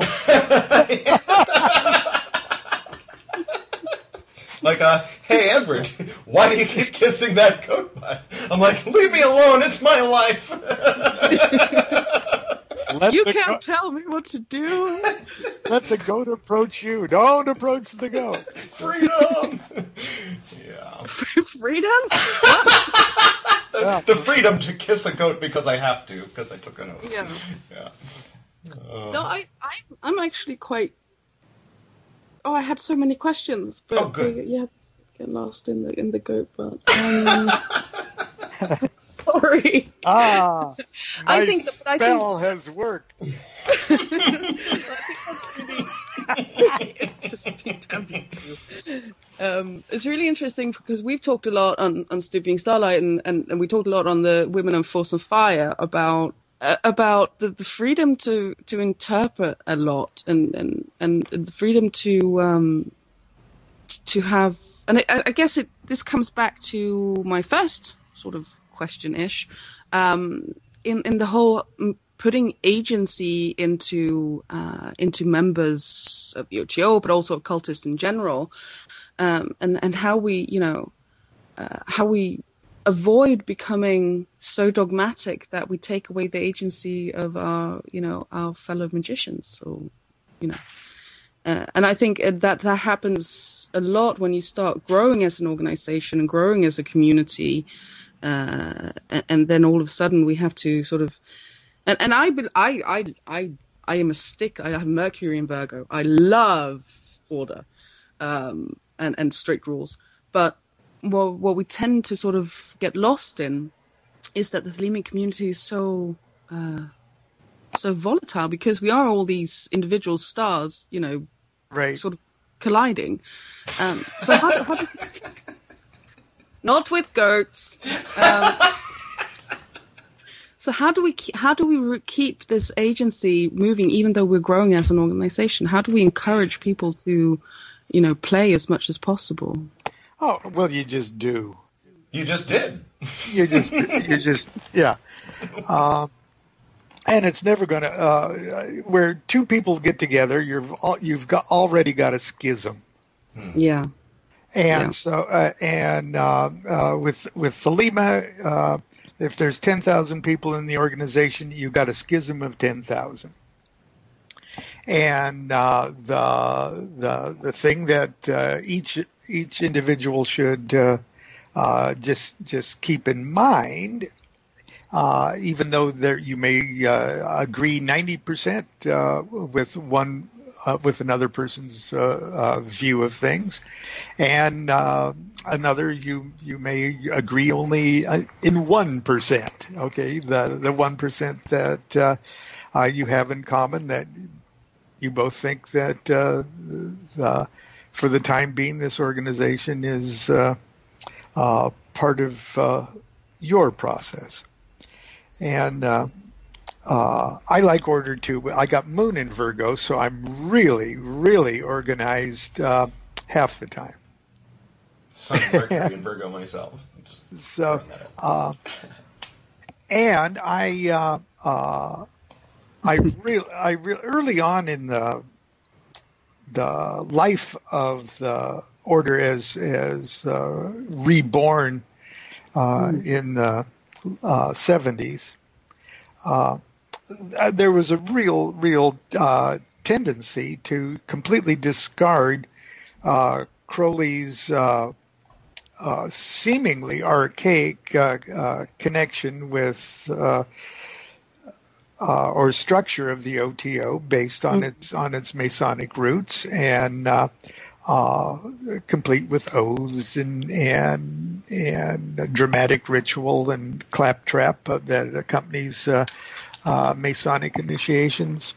like, uh, hey Edward, why do you keep kissing that goat butt? I'm like, leave me alone. It's my life. let, you can't goat, tell me what to do. let the goat approach you. Don't approach the goat. Freedom. yeah. Freedom? The, the freedom to kiss a goat because I have to because I took an oath. Yeah. Yeah. No, I, I, I'm actually quite. Oh, I had so many questions, but Oh, good. they- yeah, get lost in the in the goat butt. Um, sorry. Ah, I think that- I think- spell has worked. interesting topic too. Um, it's really interesting because we've talked a lot on, on Stooping Starlight and, and, and we talked a lot on the Women on Force and Fire about uh, about the, the freedom to, to interpret a lot and, and, and the freedom to um, to have and I, I guess it this comes back to my first sort of question ish um, in in the whole mm, putting agency into uh, into members of the OTO, but also of cultists in general, um, and and how we you know uh, how we avoid becoming so dogmatic that we take away the agency of our you know our fellow magicians. So you know. Uh, and I think that that happens a lot when you start growing as an organization and growing as a community, uh, and, then all of a sudden we have to sort of and and I I I I I am a stick. I have Mercury in Virgo. I love order, um, and and strict rules. But what what we tend to sort of get lost in is that the Thelemian community is so uh, so volatile because we are all these individual stars, you know, Right. sort of colliding. Um, so how, how do, not with goats. Um, so how do we ke- how do we keep this agency moving, even though we're growing as an organization? How do we encourage people to, you know, play as much as possible? Oh well, you just do. You just did. You just you just yeah. Um, and it's never going to uh, where two people get together. You've al- you've got already got a schism. Yeah, And Yeah. so, uh, and uh, uh, with with Thelema, uh, if there's ten thousand people in the organization, you've got a schism of ten thousand. And uh, the the the thing that uh, each each individual should uh, uh, just just keep in mind, uh, even though there you may uh, agree ninety percent uh, with one uh, with another person's uh, uh, view of things, and uh, another you you may agree only in one percent. Okay, the the one percent that you have in common that you both think that uh, for the time being, this organization is part of your process. And uh, I like Order too, but I got Moon in Virgo, so I'm really, really organized uh, half the time. Sun Mercury in Virgo myself. So, throwing that out. uh, and I, uh, uh, I real, I re- early on in the the life of the order as as uh, reborn uh, in the uh, 70s, uh, there was a real, real uh, tendency to completely discard uh, Crowley's uh, uh, seemingly archaic uh, uh, connection with uh, uh, or structure of the OTO based on its on its Masonic roots and uh, uh, complete with oaths and and and dramatic ritual and claptrap uh, that accompanies uh, uh, Masonic initiations.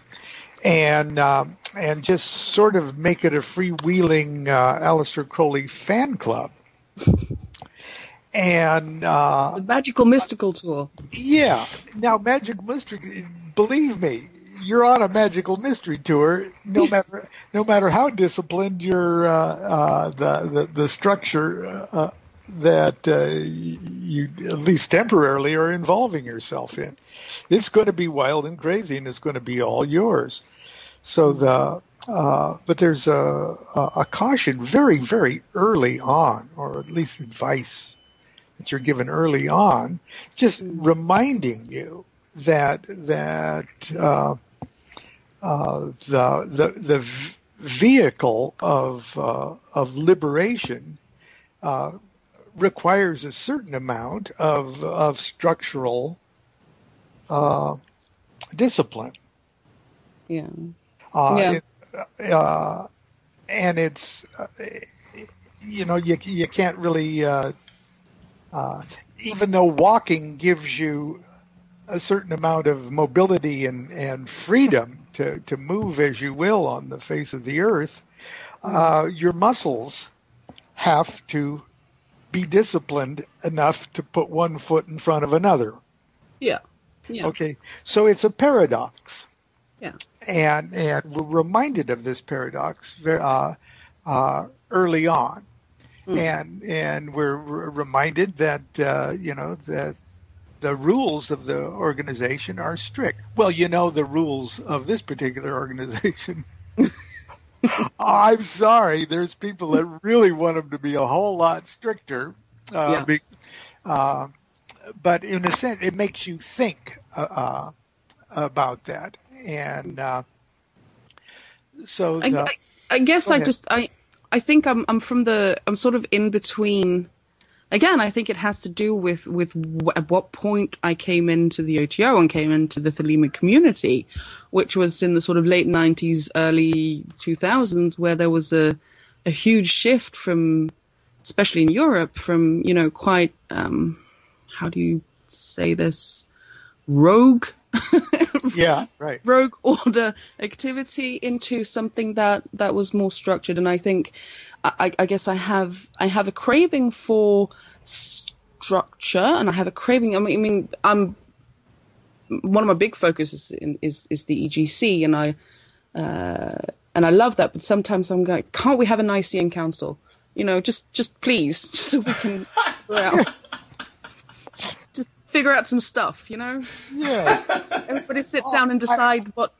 And um, and just sort of make it a freewheeling uh, Aleister Crowley fan club, and uh, The magical mystical tour. yeah. Now, Magic Mystery, believe me, you're on a magical mystery tour. No matter no matter how disciplined your uh, uh, the, the the structure uh, that uh, you at least temporarily are involving yourself in, it's going to be wild and crazy, and it's going to be all yours. So the uh, but there's a, a a caution very very early on, or at least advice that you're given early on, just reminding you that that uh, uh, the the the vehicle of uh, of liberation uh, requires a certain amount of of structural uh, discipline. Yeah. Uh, Yeah. it- uh, and it's uh, you know you you can't really uh, uh, even though walking gives you a certain amount of mobility and, and freedom to, to move as you will on the face of the earth, uh, your muscles have to be disciplined enough to put one foot in front of another. Yeah. Yeah. Okay, so it's a paradox. Yeah. And and we're reminded of this paradox uh, uh, early on, and and we're reminded that uh, you know that the rules of the organization are strict. Well, you know the rules of this particular organization. I'm sorry, there's people that really want them to be a whole lot stricter. Uh, Yeah. be- uh, but in a sense, it makes you think uh, uh, about that, and uh, so I, the, I, I guess I ahead. just I I think I'm I'm from the I'm sort of in between. Again, I think it has to do with with w- at what point I came into the OTO and came into the Thelema community, which was in the sort of late '90s, early 2000s, where there was a a huge shift from, especially in Europe, from you know quite um, how do you say this, rogue yeah, right. rogue order activity into something that that was more structured. And i think I, I guess i have i have a craving for structure and i have a craving i mean, I mean i'm one of my big focuses in, is is the egc and i uh, and i love that but sometimes i'm like can't we have a nicene council? You know just just please just so we can figure out, just figure out some stuff you know Yeah. everybody sit down and decide what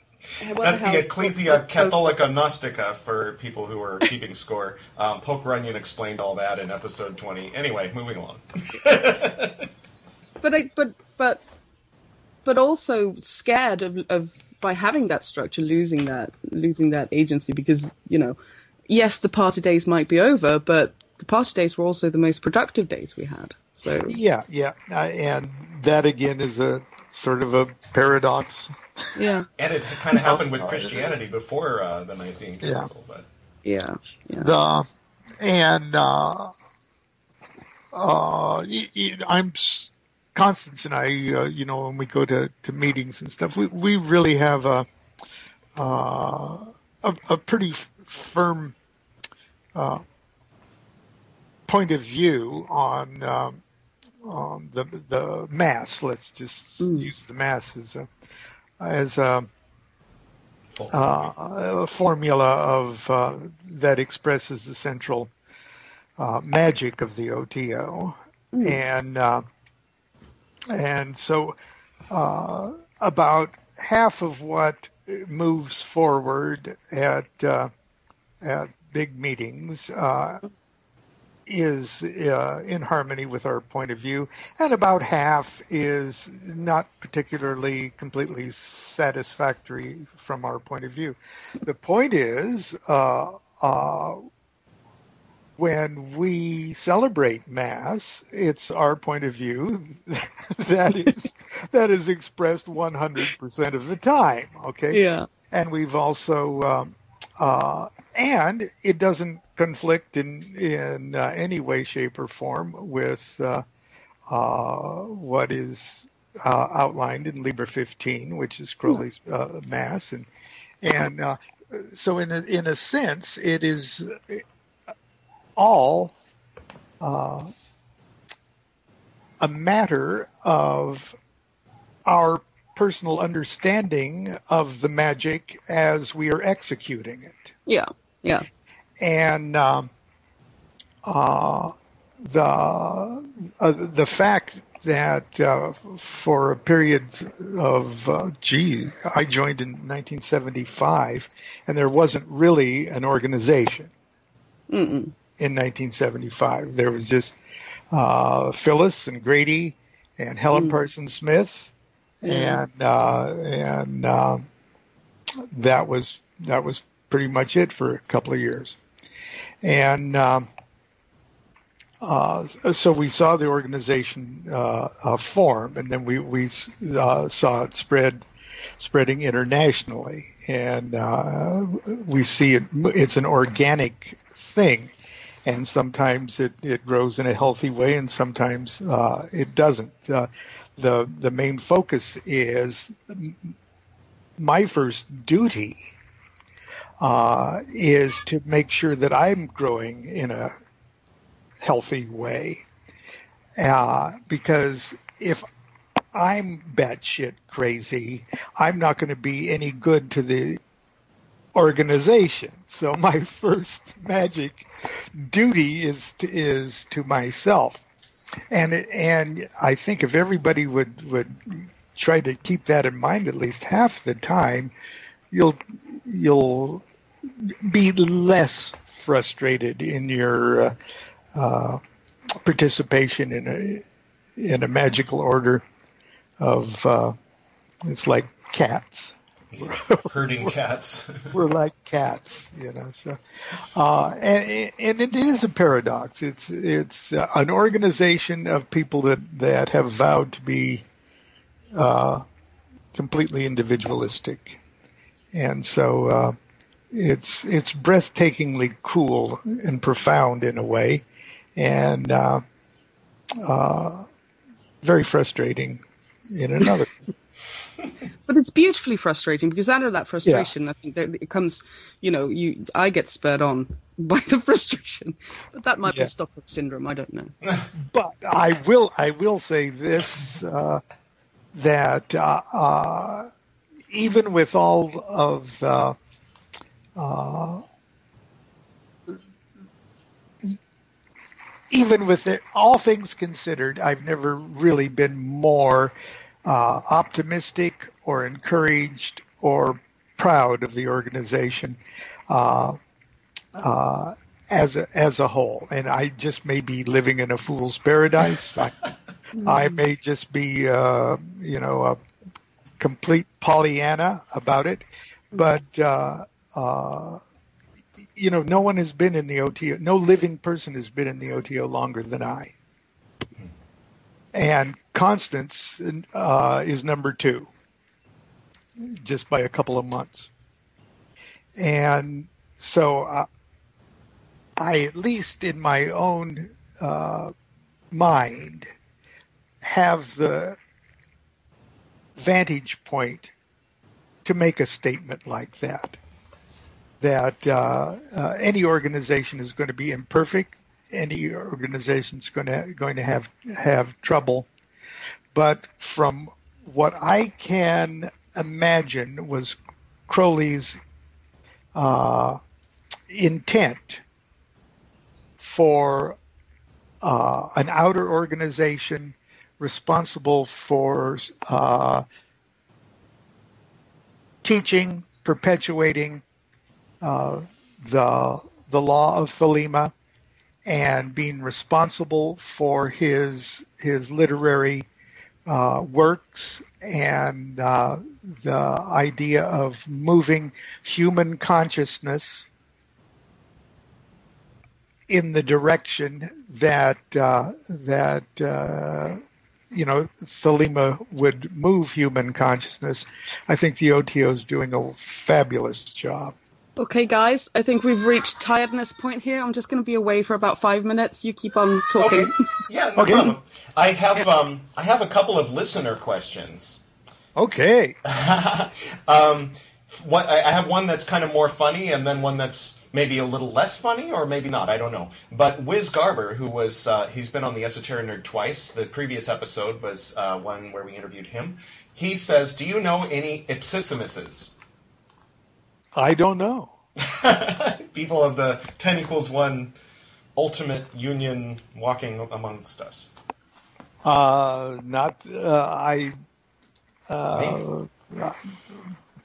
what That's how- the Ecclesia Catholica Gnostica for people who are keeping score. Um, Poke Runyon explained all that in episode 20. Anyway, moving along. but I, but but but also scared of of by having that structure losing that losing that agency because you know yes the party days might be over but the party days were also the most productive days we had so Yeah, yeah, uh, and that again is a sort of a paradox. yeah And it kind of happened with Christianity before uh, the Nicene Yeah. Council. But yeah yeah The and uh, uh, y- y- I'm Constance and I, uh, you know, when we go to, to meetings and stuff, we, we really have a, uh, a, a pretty firm uh, point of view on um, on the the mass. Let's just mm. use the mass as a as a, uh, a formula of uh, that expresses the central uh, magic of the OTO, mm. and uh, and so uh, about half of what moves forward at uh, at big meetings uh, is uh, in harmony with our point of view, and about half is not particularly completely satisfactory from our point of view. The point is, uh, uh, when we celebrate Mass, it's our point of view that is that is expressed 100% of the time. Okay. Yeah. And we've also um, uh, and it doesn't conflict in in uh, any way, shape, or form with uh, uh what is uh, outlined in Liber 15, which is Crowley's uh, Mass, and and so in a, in a sense, it is all a matter of our personal understanding of the magic as we are executing it. Yeah, yeah. And um, uh, the uh, the fact that uh, for a period of uh, gee, I joined in 1975, and there wasn't really an organization Mm-mm. in 1975. There was just uh, Phyllis and Grady and Helen mm. Parsons Smith and uh, and uh, that was that was pretty much it for a couple of years, and um, uh, so we saw the organization uh, uh, form, and then we we uh, saw it spread spreading internationally, and we see it. It's an organic thing and sometimes it, it grows in a healthy way and sometimes uh, it doesn't. Uh, the the main focus is my first duty uh, is to make sure that I'm growing in a healthy way. Uh, because if I'm batshit crazy, I'm not going to be any good to the organization. So my first magic duty is to, is to myself and and I think if everybody would would try to keep that in mind at least half the time, you'll you'll be less frustrated in your uh, uh, participation in a in a magical order of uh, it's like cats herding cats. we're like cats, you know. So, uh, and and it is a paradox. It's it's uh, an organization of people that that have vowed to be uh, completely individualistic, and so uh, it's it's breathtakingly cool and profound in a way, and uh, uh, very frustrating in another. but it's beautifully frustrating because out of that frustration, yeah. I think that it comes, you know, you I get spurred on by the frustration, but that might yeah. be Stockholm syndrome. I don't know. but I will, I will say this uh, that uh, uh, even with all of the uh, even with it, all things considered, I've never really been more uh, optimistic or encouraged or proud of the organization uh, uh, as a, as a whole. And I just may be living in a fool's paradise. I, I may just be, uh, you know, a complete Pollyanna about it. But uh, you know, no one has been in the OTO. No living person has been in the OTO longer than I and Constance uh, is number two, just by a couple of months. And so uh, I, at least in my own uh, mind, have the vantage point to make a statement like that. That uh, uh, any organization is going to be imperfect, any organization is going to going to have have trouble, but from what I can imagine was Crowley's uh, intent for uh, an outer organization responsible for uh, teaching, perpetuating uh, the the law of Thelema, and being responsible for his his literary uh, works and uh, the idea of moving human consciousness in the direction that uh, that uh, you know Thelema would move human consciousness. I think the OTO is doing a fabulous job. Okay, guys, I think we've reached tiredness point here. I'm just going to be away for about five minutes. You keep on talking. Okay. Yeah, no Okay. problem. I have um, I have a couple of listener questions. Okay. Um, what I I have one that's kind of more funny, and then one that's maybe a little less funny, or maybe not. I don't know. But Wiz Garber, who was uh, he's been on the Esoteric Nerd twice. The previous episode was uh, one where we interviewed him. He says, "Do you know any ipsissimuses? I don't know. People of the ten equals one ultimate union walking amongst us." Uh, not uh, I. Uh,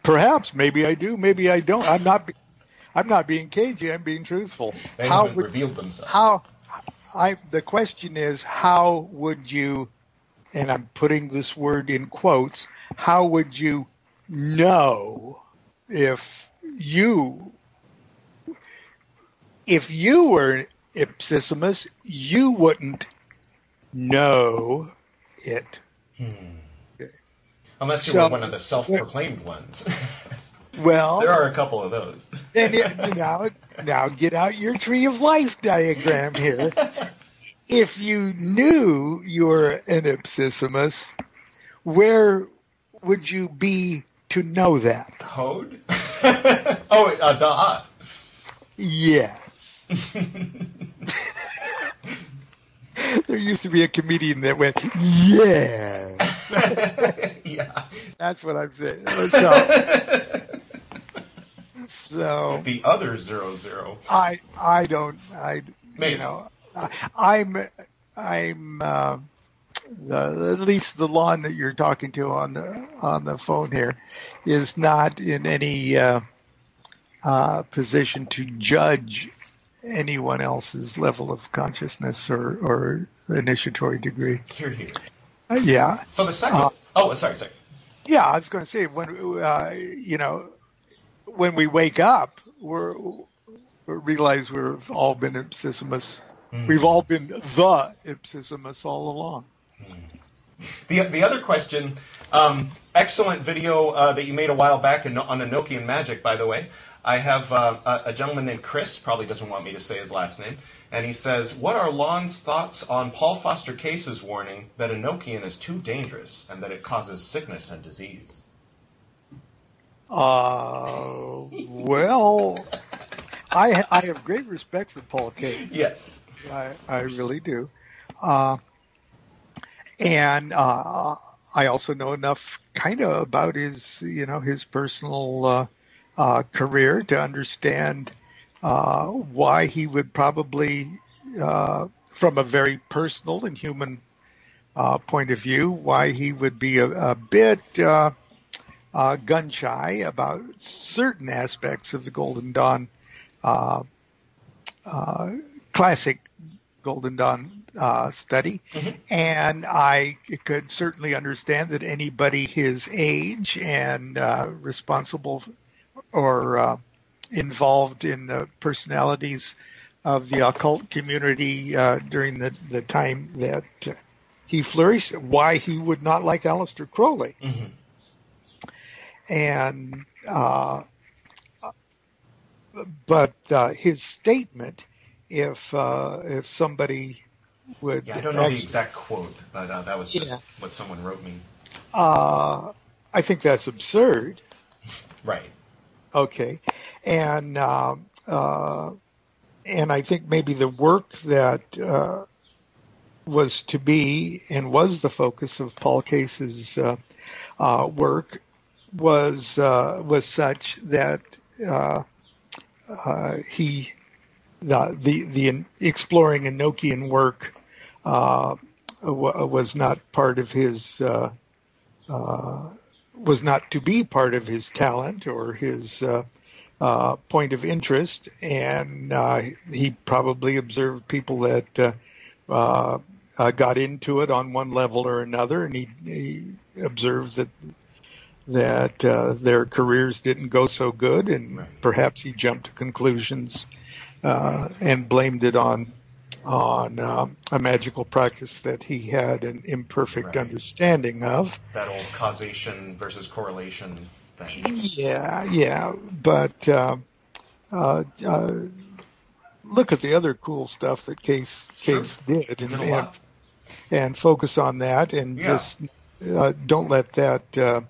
perhaps maybe I do. Maybe I don't. I'm not. Be, I'm not being cagey. I'm being truthful. They how would, revealed themselves. how I the question is how would you and I'm putting this word in quotes how would you know if you if you were ipsissimus you wouldn't know it hmm. Unless you So- were one of the self-proclaimed ones. well there are a couple of those. then it, now now get out your tree of life diagram here if you knew you were an ipsissimus where would you be to know that Code? oh, uh, Da'at. yes there used to be a comedian that went yes Yeah. that's what i'm saying so so The other zero zero. I I don't I Maybe. you know I, I'm I'm uh, the, at least the Lon that you're talking to on the on the phone here is not in any uh, uh, position to judge anyone else's level of consciousness or or initiatory degree. Here, here. Uh, yeah, So the second. Uh, oh, sorry, sorry. yeah. I was going to say when uh, you know when we wake up, we're we realize we've all been ipsissimus. We've all been the ipsissimus all along. The the other question. Um, excellent video uh, that you made a while back in, on Enochian Magic, by the way. I have uh, a, a gentleman named Chris, probably doesn't want me to say his last name, and he says, What are Lon's thoughts on Paul Foster Case's warning that Enochian is too dangerous and that it causes sickness and disease? Uh, well, I I have great respect for Paul Case. Yes. I, I really do. Uh, and uh, I also know enough kind of about his, you know, his personal uh, uh, career to understand uh, why he would probably, from a very personal and human uh, point of view, why he would be a, a bit uh, uh, gun shy about certain aspects of the Golden Dawn classic Golden Dawn uh, study, and I could certainly understand that anybody his age and uh, responsible or uh, involved in the personalities of the occult community uh, during the, the time that uh, he flourished, why he would not like Aleister Crowley. And uh, but uh, his statement, if uh, if somebody would. Yeah, I don't know the exact quote, but uh, that was just Yeah. what someone wrote me. Uh, I think that's absurd. Right. Okay, and uh, uh, and I think maybe the work that uh, was to be and was the focus of Paul Case's uh, uh, work was uh, was such that uh, uh, he the the the exploring Enochian work uh, was not part of his. Uh, uh, was not to be part of his talent or his uh, uh, point of interest, and uh, he probably observed people that uh, uh, uh, got into it on one level or another, and he, he observed that that uh, their careers didn't go so good, and Right. perhaps he jumped to conclusions uh, and blamed it on on um, a magical practice that he had an imperfect Right. understanding of. That old causation versus correlation thing. Yeah, yeah, but uh, uh, uh, look at the other cool stuff that Case Sure. Case did, and, and and focus on that, and Yeah. just uh, don't let that uh,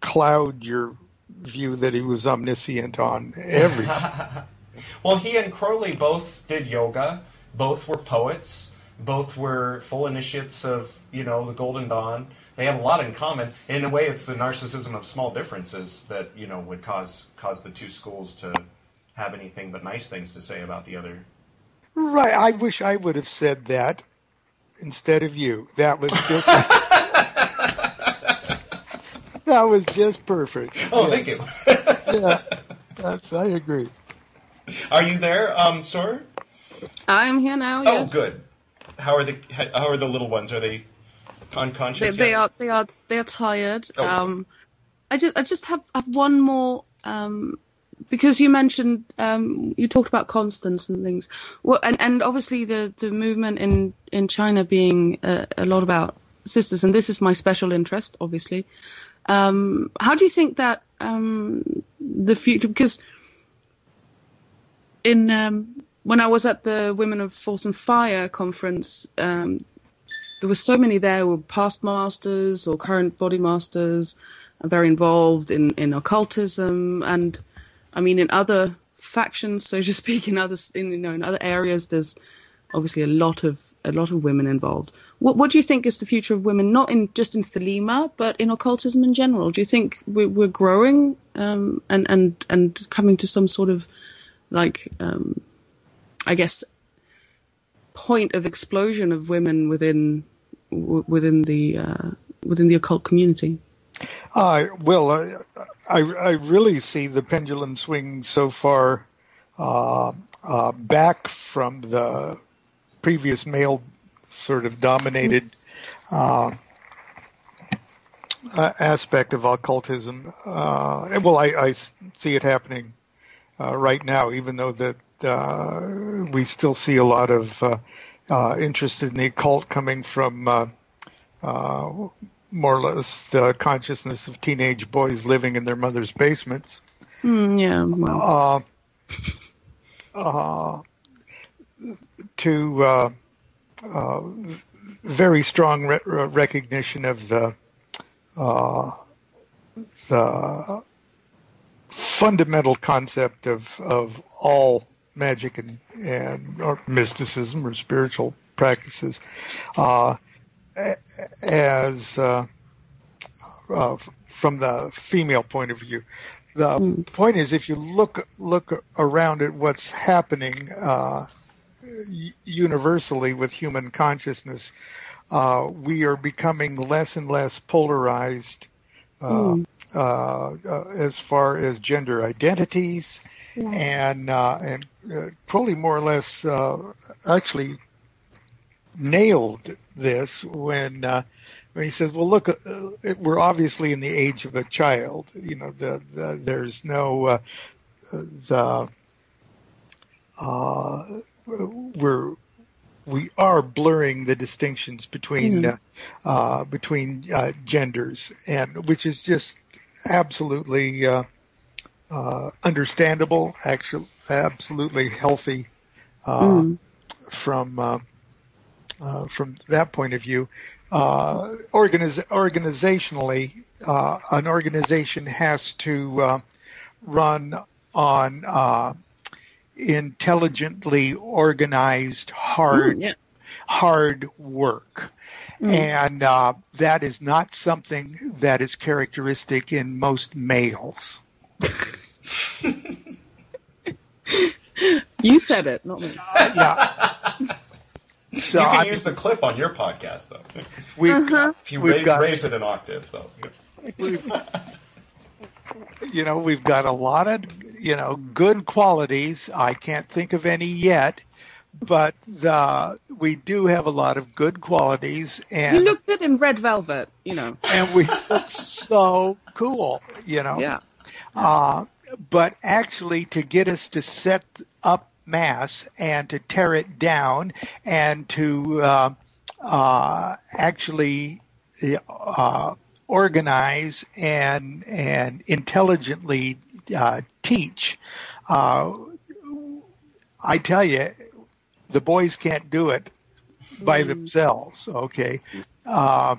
cloud your view that he was omniscient on everything. Well, he and Crowley both did yoga. Both were poets. Both were full initiates of, you know, the Golden Dawn. They have a lot in common. In a way, it's the narcissism of small differences that, you know, would cause cause the two schools to have anything but nice things to say about the other. right? I wish I would have said that instead of you. That was just. that was just perfect. Oh, yeah, thank you. yeah, that's I agree. Are you there, um, Sor? I'm here now. Oh, yes. good. How are the how are the little ones? Are they They, unconscious? they yet? are. They are. They are tired. Oh. Um, I just. I just have, have one more. Um, because you mentioned um, you talked about constants and things. Well, and and obviously the the movement in in China being a, a lot about sisters, and this is my special interest, obviously. Um, how do you think that um, the future? Because in um, when I was at the Women of Force and Fire conference, um, there were so many there who were past masters or current body masters, very involved in in occultism, and I mean in other factions, so to speak, in other in you know in other areas. There's obviously a lot of a lot of women involved. What what do you think is the future of women, not in just in Thelema, but in occultism in general? Do you think we're, we're growing um, and and and coming to some sort of like um, I guess point of explosion of women within w- within the uh, within the occult community? Uh, well, uh, I, I really see the pendulum swing so far uh, uh, back from the previous male sort of dominated uh, uh, aspect of occultism. Uh, well, I see it happening uh, right now, even though that uh, we still see a lot of uh, uh, interest in the occult coming from uh, uh, more or less the consciousness of teenage boys living in their mother's basements. Mm, yeah, well, Uh, uh, to uh, uh, very strong re- recognition of the uh, the fundamental concept of of all magic and and or mysticism or spiritual practices uh, as uh, uh, from the female point of view. The point is, if you look look around at what's happening uh, universally with human consciousness, uh, we are becoming less and less polarized uh, uh, uh, as far as gender identities, and uh, and uh, Crowley more or less uh, actually nailed this when uh, when he says, "Well, look, uh, it- we're obviously in the age of a child. You know, the, the there's no uh, the uh, we're we are blurring the distinctions between uh, uh, between uh, genders, and which is just absolutely uh, uh, understandable, actually, absolutely healthy uh, from uh, uh, from that point of view. Uh, organiz- organizationally, uh, an organization has to uh, run on uh, intelligently organized, hard, Mm, yeah. hard work. And uh, that is not something that is characteristic in most males. You said it, not me. Yeah. So you can I use the clip on your podcast, though. we've, If you We've ra- got- raise it an octave, though. you know we've got a lot of you know good qualities. I can't think of any yet, but uh, we do have a lot of good qualities, and You look good in red velvet, you know. and we look so cool, you know. Yeah. Uh, but actually, to get us to set up mass and to tear it down and to uh, uh, actually uh, organize and and intelligently uh, teach, uh, I tell you, the boys can't do it by themselves. Okay. Uh,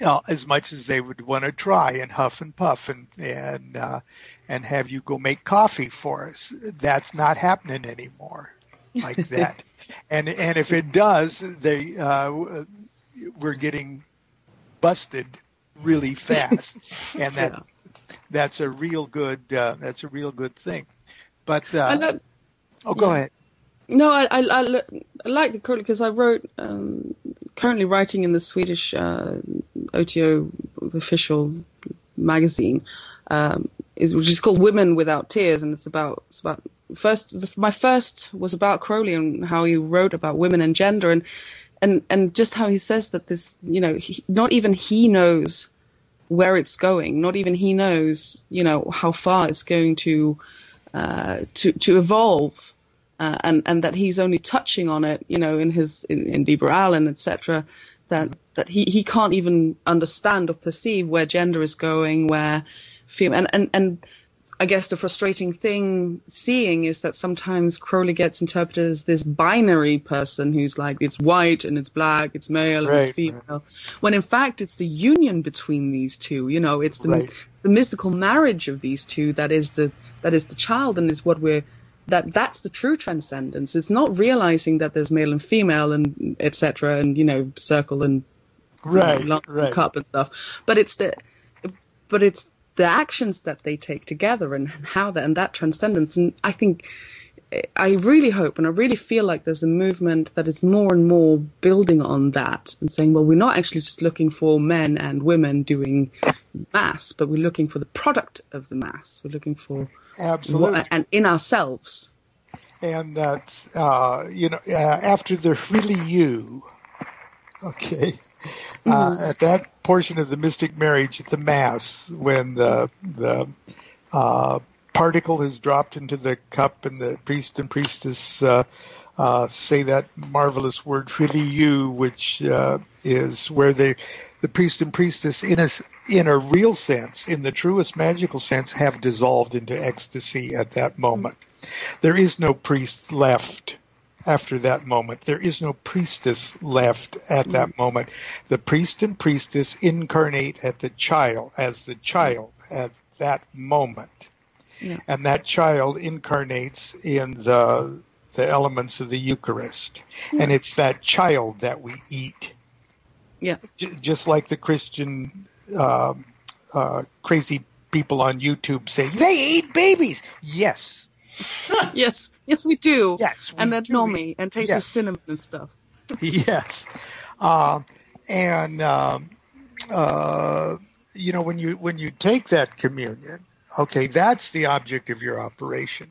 as much as they would want to try and huff and puff and and uh, and have you go make coffee for us. That's not happening anymore like that. and and if it does, they uh, we're getting busted really fast, and that that's a real good uh, that's a real good thing. But uh, like, oh, go yeah. ahead. No, I, I, I, I like the quote because I wrote, um, currently writing in the Swedish uh, OTO official magazine, um, is, which is called Women Without Tears, and it's about it's about first. The, my first was about Crowley and how he wrote about women and gender, and and and just how he says that this, you know, he, not even he knows where it's going. Not even he knows, you know, how far it's going to uh, to to evolve, uh, and and that he's only touching on it, you know, in his in, in Deborah Allen, etc. That that he, he can't even understand or perceive where gender is going, where female and and and I guess the frustrating thing seeing is that sometimes Crowley gets interpreted as this binary person who's like it's white and it's black, it's male and Right, it's female, when in fact it's the union between these two. You know, it's the Right. the mystical marriage of these two that is the that is the child and is what we're that that's the true transcendence. It's not realizing that there's male and female and etc. and you know circle and Right, lump and right. cup and stuff. But it's the but it's the actions that they take together and how that and that transcendence. And I think I really hope and I really feel like there's a movement that is more and more building on that and saying, well, we're not actually just looking for men and women doing mass, but we're looking for the product of the mass. We're looking for Absolutely. and in ourselves. and that uh, you know uh, after the really you okay uh, at that portion of the mystic marriage at the mass when the the uh, particle has dropped into the cup and the priest and priestess uh, uh, say that marvelous word you which uh, is where they the priest and priestess in a in a real sense in the truest magical sense have dissolved into ecstasy at that moment there is no priest left after that moment. There is no priestess left at that moment. The priest and priestess incarnate at the child as the child at that moment. Yeah. And that child incarnates in the the elements of the Eucharist. And it's that child that we eat. Yeah. J- just like the Christian um, uh, crazy people on YouTube say, they eat babies. Yes, Yes, yes, we do. Yes, we and. Nomi and taste the Yes. cinnamon and stuff. yes. Um, and um, uh, you know when you when you take that communion, okay, that's the object of your operation.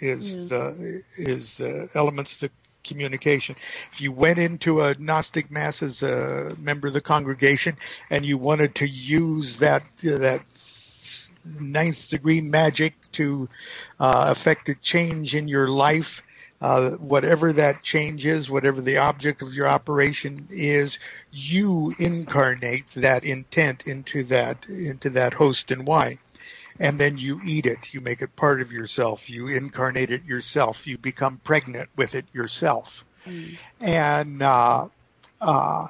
Is the is the elements of the communication. If you went into a Gnostic mass as a member of the congregation and you wanted to use that that ninth degree magic to uh, affect a change in your life, uh, whatever that change is, whatever the object of your operation is, you incarnate that intent into that into that host and wine, and then you eat it. You make it part of yourself. You incarnate it yourself. You become pregnant with it yourself. mm. and uh, uh,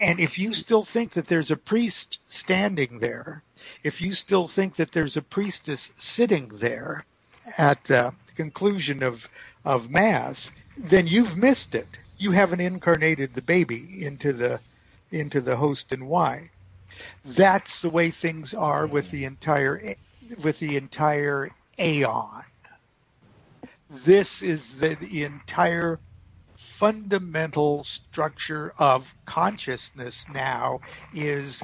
and if you still think that there's a priest standing there, if you still think that there's a priestess sitting there at the conclusion of of mass, then you've missed it. You haven't incarnated the baby into the into the host and wine. That's the way things are with the entire with the entire aeon. This is the, the entire fundamental structure of consciousness now is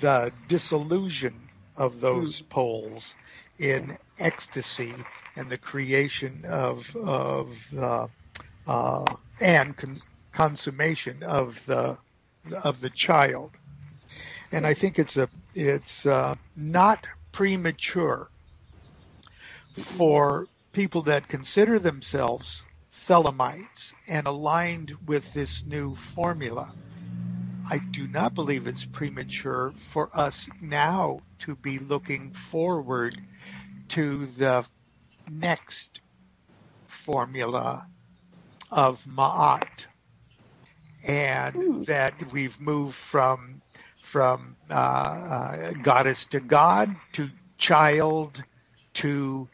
the dissolution of those mm. poles in ecstasy and the creation of of uh, uh, and con- consummation of the of the child. And I think it's a it's uh, not premature for people that consider themselves Thelemites and aligned with this new formula. I do not believe it's premature for us now to be looking forward to the next formula of Ma'at, and hmm. that we've moved from from uh, uh, goddess to god to child to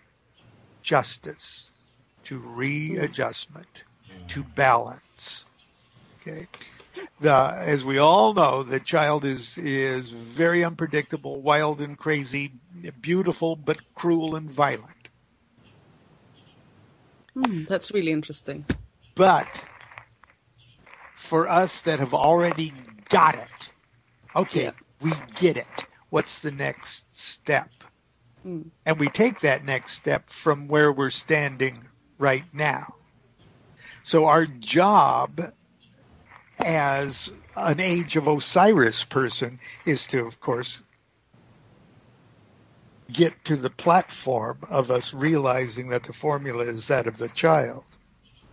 justice to readjustment to balance. Okay. The, as we all know, the child is is very unpredictable, wild and crazy, beautiful but cruel and violent. Mm, that's really interesting. But for us that have already got it, okay, yeah. we get it. What's the next step? Mm. And we take that next step from where we're standing right now. So our job as an Age of Osiris person is to, of course, get to the platform of us realizing that the formula is that of the child.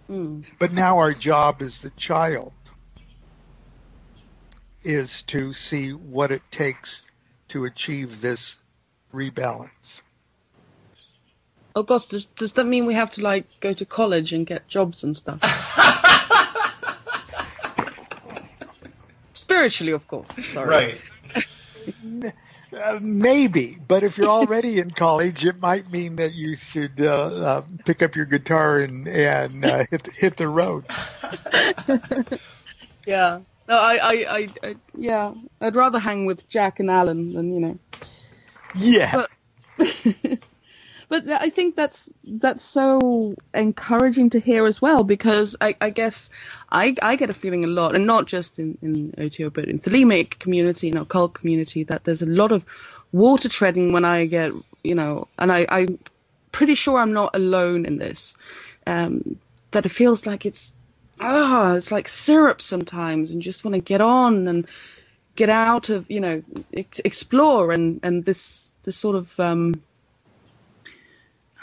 Mm. But now our job is the child is to see what it takes to achieve this rebalance. Oh gosh, does, does that mean we have to like go to college and get jobs and stuff? Spiritually, of course. Sorry. Right. Uh, maybe, but if you're already in college, it might mean that you should uh, uh, pick up your guitar and and uh, hit hit the road. yeah. No, I, I, I, I, yeah. I'd rather hang with Jack and Alan than you know. Yeah. But, but I think that's that's so encouraging to hear as well because I, I guess I, I get a feeling a lot, and not just in, in OTO, but in Thelemic community and occult community, that there's a lot of water treading when I get, you know, and I, I'm pretty sure I'm not alone in this. Um, that it feels like it's, ah, oh, it's like syrup sometimes, and just want to get on and get out of, you know, ex- explore, and and this this sort of um,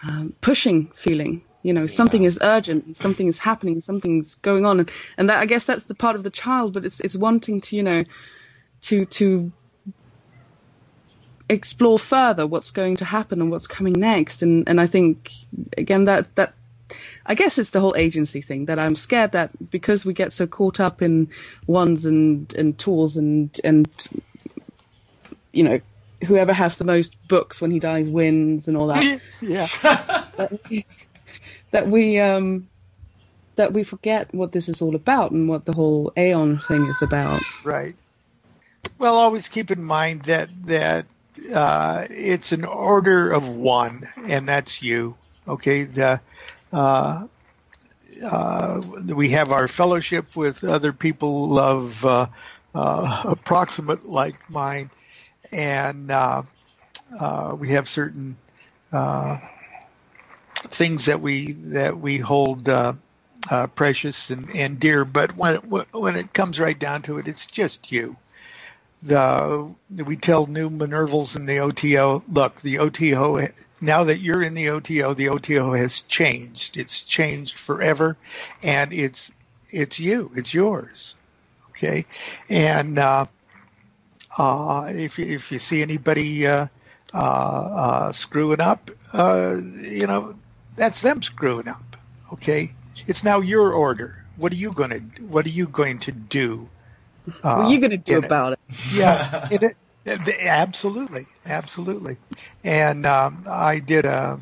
um, pushing feeling. You know, yeah. something is urgent, something is happening, something's going on, and, and that, I guess that's the part of the child. But it's it's wanting to you know to to explore further what's going to happen and what's coming next. And and I think again that that I guess it's the whole agency thing that I'm scared that because we get so caught up in ones and and tools and and you know whoever has the most books when he dies wins and all that. yeah. that, that we um that we forget what this is all about and what the whole Aeon thing is about. Right. Well, always keep in mind that that uh, it's an order of one, and that's you. Okay. The we have our fellowship with other people of uh, uh, approximate like mind and uh, uh, we have certain uh, things that we that we hold uh, uh, precious and, and dear. But when it, when it comes right down to it, it's just you. The we tell new Minervals in the OTO, look, the OTO now that you're in the OTO, the OTO has changed. It's changed forever, and it's it's you, it's yours. Okay, and uh, uh, if, if you see anybody uh, uh, uh screwing up, uh, you know, that's them screwing up. Okay. it's now your order. What are you going to What are you going to do? what are you going to do it? about it? yeah, it, it, it- absolutely, absolutely. And um, I did a,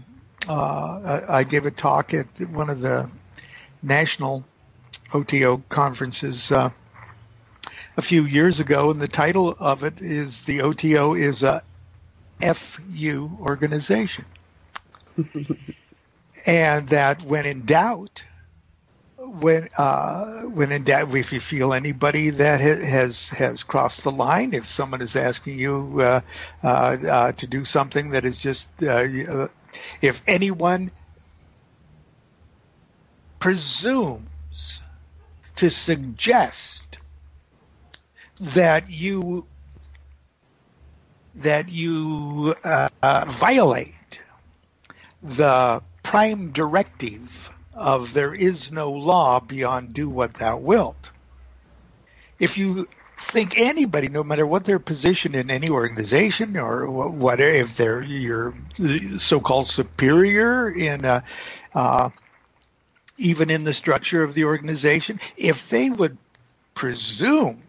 uh, I I gave a talk at one of the national OTO conferences uh, a few years ago, and the title of it is "The OTO is a FU organization," and that when in doubt, when uh, when in doubt, if you feel anybody that ha- has has crossed the line, if someone is asking you uh, uh, uh, to do something that is just, uh, uh, if anyone presumes to suggest that you that you violate the prime directive of there is no law beyond do what thou wilt. If you think anybody, no matter what their position in any organization or wh- whatever, if they're your so-called superior in uh, uh, even in the structure of the organization, if they would presume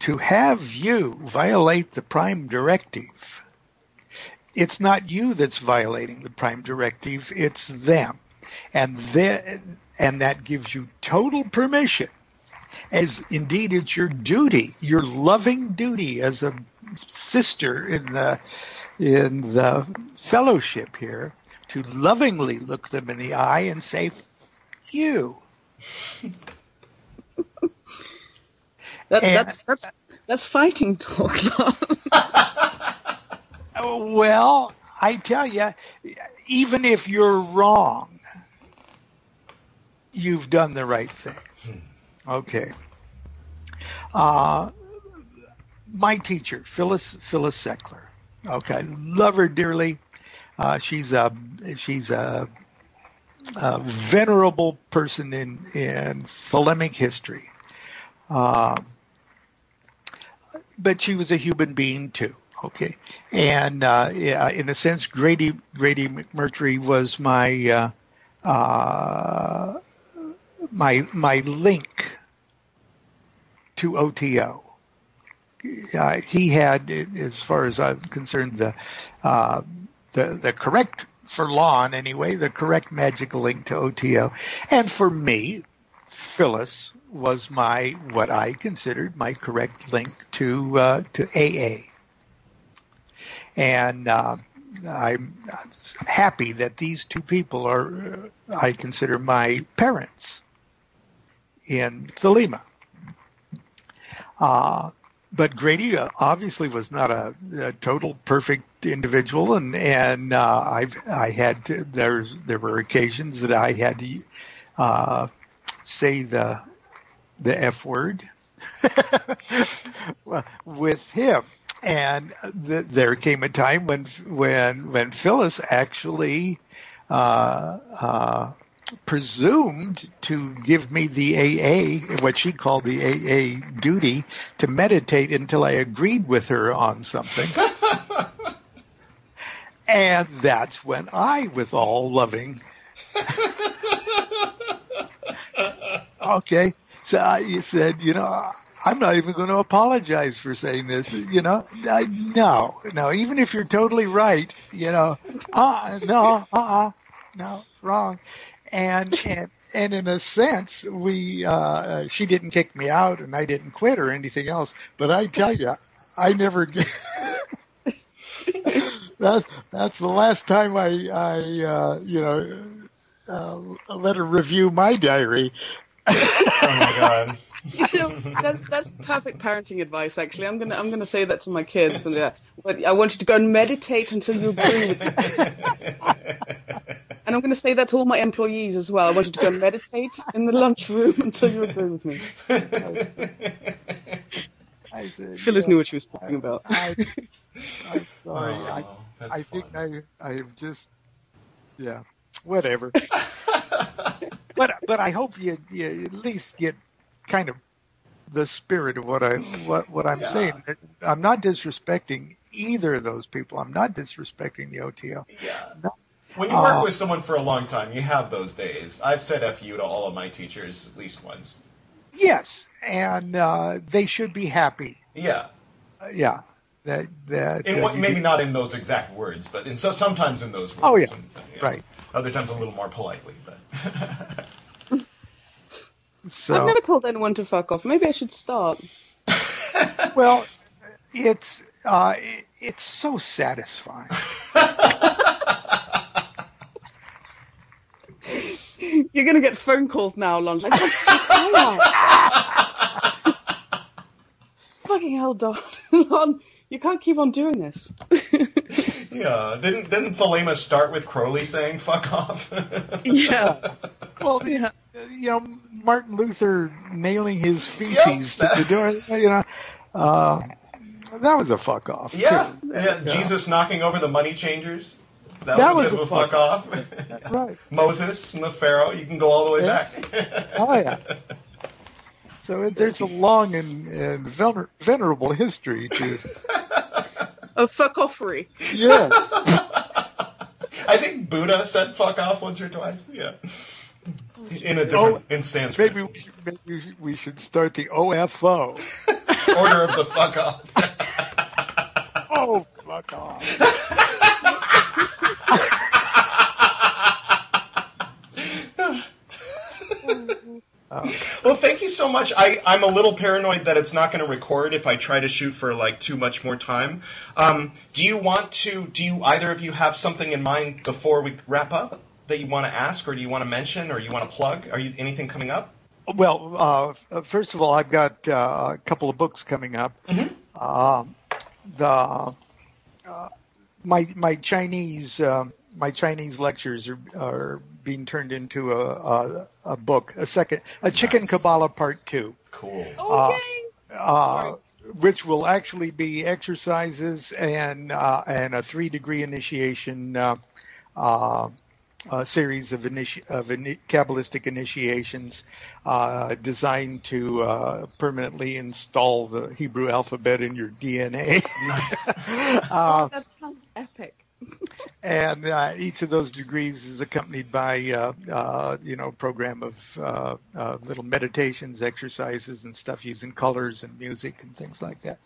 to have you violate the prime directive, it's not you that's violating the prime directive, it's them. And then, and that gives you total permission, as indeed it's your duty, your loving duty as a sister in the in the fellowship here, to lovingly look them in the eye and say, "You." That, And- that's that's that's fighting talk. Well, I tell you, even if you're wrong, you've done the right thing. Okay. Uh, my teacher, Phyllis Phyllis Seckler. Okay, love her dearly. Uh, she's a she's a, a venerable person in in Thelemic history. Uh, but she was a human being too. Okay, and uh, yeah, in a sense, Grady Grady McMurtry was my uh, uh, my my link to OTO. Uh, he had, as far as I'm concerned, the uh, the the correct for Lon anyway, the correct magic link to OTO, and for me, Phyllis was my what I considered my correct link to uh, to AA, and uh, I'm happy that these two people are uh, I consider my parents in Thelema. Uh, but Grady uh, obviously was not a, a total perfect individual, and and uh, I've I had to, there's there were occasions that I had to uh, say the the F word with him. And th- there came a time when when when Phyllis actually uh, uh, presumed to give me the AA, what she called the AA duty, to meditate until I agreed with her on something. and that's when I, with all loving, okay, so I said, you know, I'm not even going to apologize for saying this. You know, I, no, no. Even if you're totally right, you know, uh, no, uh, uh no, wrong. And and and in a sense, we uh, she didn't kick me out, and I didn't quit or anything else. But I tell you, I never. that that's the last time I I uh, you know uh, let her review my diary. Oh my god. You know, that's that's perfect parenting advice. Actually, I'm gonna I'm gonna say that to my kids. And uh, but I want you to go and meditate until you agree with me. and I'm gonna say that to all my employees as well. I want you to go and meditate in the lunchroom until you agree with me. Said, Phyllis yeah, knew what she was talking about. I, I'm sorry. I, Oh, that's I think. I I have just yeah whatever. but but I hope you, you at least get kind of the spirit of what I what what I'm Yeah. saying. I'm not disrespecting either of those people. I'm not disrespecting the OTO. Yeah. No. When you work with someone for a long time, you have those days. I've said "f you" to all of my teachers at least once. Yes, and uh, they should be happy. Yeah, Uh, yeah, that that in uh, what, maybe did- not in those exact words, but in so sometimes in those words. Oh, yeah. And, Right. Other times a little more politely, but So I've never told anyone to fuck off. Maybe I should start. well, it's uh, it- it's so satisfying. You're gonna get phone calls now, Lon. Like, "What's going? Fucking hell, Don. Lon, you can't keep on doing this. yeah. Didn't didn't Thelema start with Crowley saying "fuck off"? yeah. Well, Yeah. You know, Martin Luther nailing his feces Yep. to do it. You know, uh, that was a fuck off. yeah. too. yeah. Jesus knocking over the money changers. That, That was, was a bit a of a fuck off. right. Moses and the Pharaoh. You can go all the way Yeah. back. Oh yeah. So it, there's a long and, and vener- venerable history to A fuck offery. yes. I think Buddha said "fuck off" once or twice. Yeah. In a different Oh, in Sanskrit. Maybe we, should- maybe we should start the OFO. Order of the fuck off. Oh, fuck off. Well, thank you so much. I, I'm a little paranoid that it's not going to record if I try to shoot for like too much more time. Um, do you want to? Do you either of you have something in mind before we wrap up that you want to ask, or do you want to mention, or you want to plug? Are you anything coming up? Well, uh, first of all, I've got uh, a couple of books coming up. Um, the uh, my my Chinese um my Chinese lectures are are being turned into a a, a book, a second a Chicken Nice. Kabbalah Part Two. Cool. Okay. uh, which will actually be exercises and uh, and a three degree initiation uh, series of, initi- of ini- Kabbalistic initiations uh, designed to uh, permanently install the Hebrew alphabet in your DNA. Nice. uh, that sounds epic. and uh, each of those degrees is accompanied by uh, uh, you know a program of uh, uh, little meditations, exercises, and stuff using colors and music and things like that.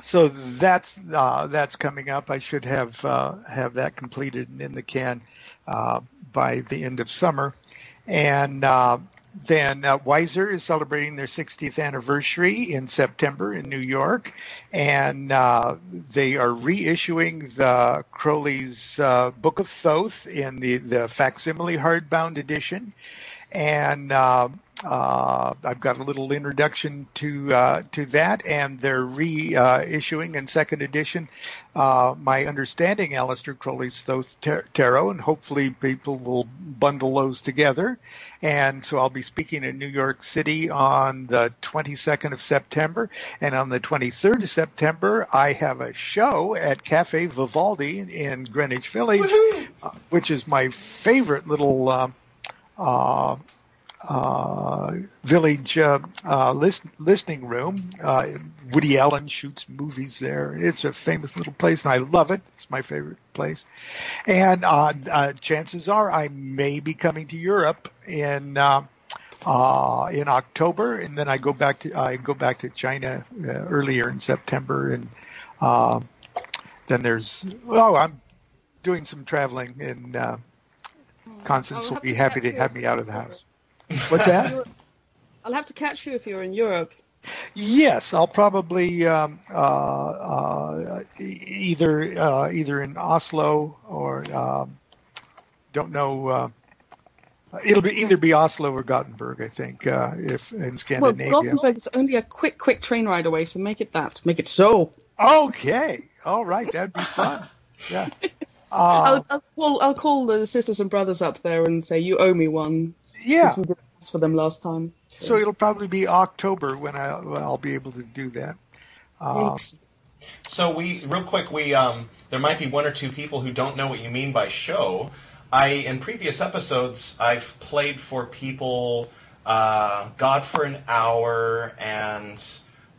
So that's uh, that's coming up. I should have uh, have that completed and in the can uh, by the end of summer, and uh, then uh, is celebrating their 60th anniversary in September in New York, and uh, they are reissuing the Crowley's uh, Book of Thoth in the the facsimile hardbound edition, and uh, uh, I've got a little introduction to uh, to that, and they're reissuing in second edition. Uh, my understanding, Aleister Crowley's Thoth Tarot, and hopefully people will bundle those together. And so I'll be speaking in New York City on the 22nd of September, and on the 23rd of September, I have a show at Cafe Vivaldi in Greenwich Village, uh, which is my favorite little. Uh, village uh, uh, list, listening room. Uh, Woody Allen shoots movies there. It's a famous little place, and I love it. It's my favorite place. And uh, uh, chances are I may be coming to Europe in uh, uh, in October, and then I go back to I go back to China uh, earlier in September, and uh, then there's oh I'm doing some traveling, and uh, Constance I'll will be happy to have me out of the house. What's that? I'll have to catch you if you're in Europe. Yes, I'll probably um, uh, uh, either uh, either in Oslo or um, don't know. Uh, it'll be either be Oslo or Gothenburg, I think, uh, if in Well, Scandinavia. Gothenburg is only a quick, quick train ride away, so make it that. Make it so. okay, all right, that'd be fun. Yeah. Uh, I'll, I'll call. I'll call the sisters and brothers up there and say you owe me one. Yeah. 'cause we did this for them last time. So it'll probably be October when I, I'll be able to do that. Uh, So we, real quick, we um, there might be one or two people who don't know what you mean by show. I in previous episodes I've played for people uh, God for an hour and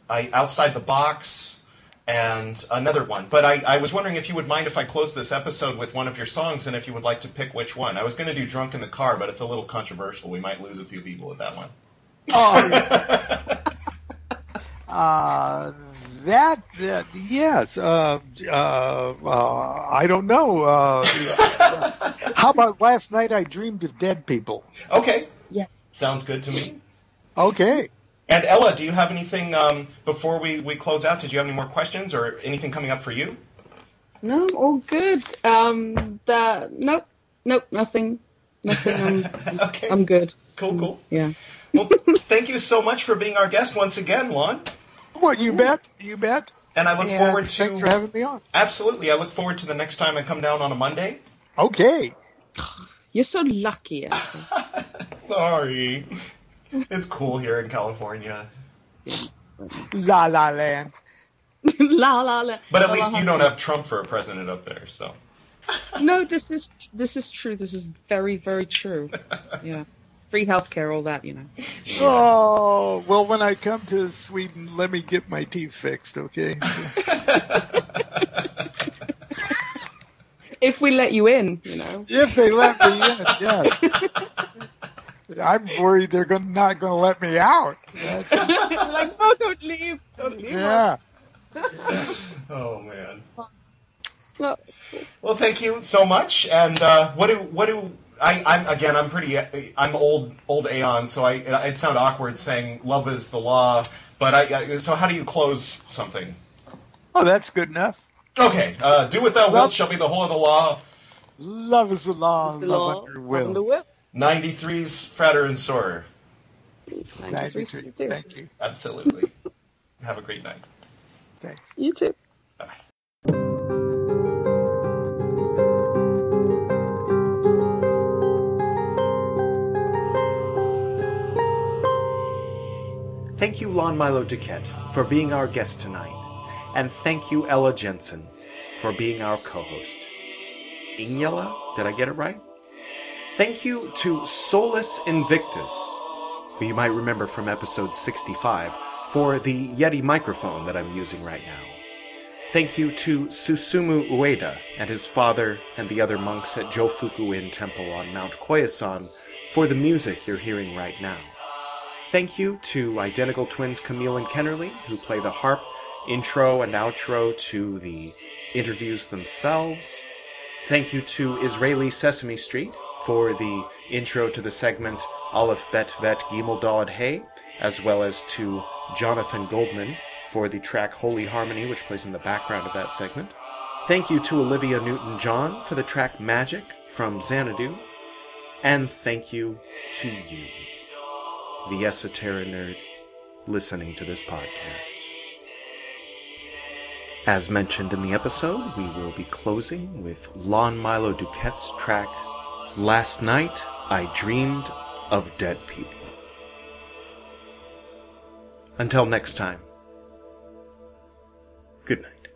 I outside the box and another one. But I, I was wondering if you would mind if I close this episode with one of your songs, and if you would like to pick which one. I was going to do "Drunk in the Car," but it's a little controversial. We might lose a few people with that one. Oh, uh, that, that yes. Uh, uh, uh, I don't know. Uh, how about last night? I dreamed of dead people. Okay, Yeah. sounds good to me. Okay. And Ella, do you have anything um, before we, we close out? Did you have any more questions or anything coming up for you? No, all good. Um, that nope, nope, nothing, nothing. I'm, Okay, I'm good. cool, cool. Yeah. Well, thank you so much for being our guest once again, Lon. Well, you bet. You bet. And I look And forward thanks to for having me on. absolutely. I look forward to the next time I come down on a Monday. Okay. You're so lucky. Sorry, it's cool here in California, La La Land. la la la. but at La, least la, you la. don't have Trump for a president up there. So No, this is this is true. This is very very true. Yeah. Free healthcare, all that, you know. Oh, well, when I come to Sweden, let me get my teeth fixed, okay? If we let you in, you know. if they let me in, yes. I'm worried they're gonna, not going to let me out. Like, no, don't leave. Don't leave. yeah. oh man. No, cool. Well, thank you so much. And uh, what do what do I? I'm again. I'm pretty. I'm old old Aeon, so I it, it'd sound awkward saying love is the law. But I. I- So how do you close something? Oh, that's good enough. Okay. Uh, do what thou Well- wilt shall be the whole of the law. Love is the law. It's the love law. under Love will. under will. 93's Frater and Soror. 93, 93. Thank you. Absolutely. Have a great night. Thanks. You too. Bye. Thank you, Lon Milo DuQuette, for being our guest tonight. And thank you, Ella Jensen, for being our co host. Ingela, did I get it right? Thank you to Solus Invictus, who you might remember from episode 65, for the Yeti microphone that I'm using right now. Thank you to Susumu Ueda and his father and the other monks at Jofuku-in Temple on Mount Koyasan for the music you're hearing right now. Thank you to identical twins Camille and Kennerly, who play the harp, intro and outro to the interviews themselves. Thank you to Israeli Sesame Street for the intro to the segment Aleph Bet Vet Gimel Hey, as well as to Jonathan Goldman for the track Holy Harmony, which plays in the background of that segment. Thank you to Olivia Newton John for the track Magic from Xanadu. And thank you to you the Esoteric Nerd, listening to this podcast. As mentioned in the episode, we will be closing with Lon Milo DuQuette's track, Last Night I Dreamed of Dead People. Until next time, good night.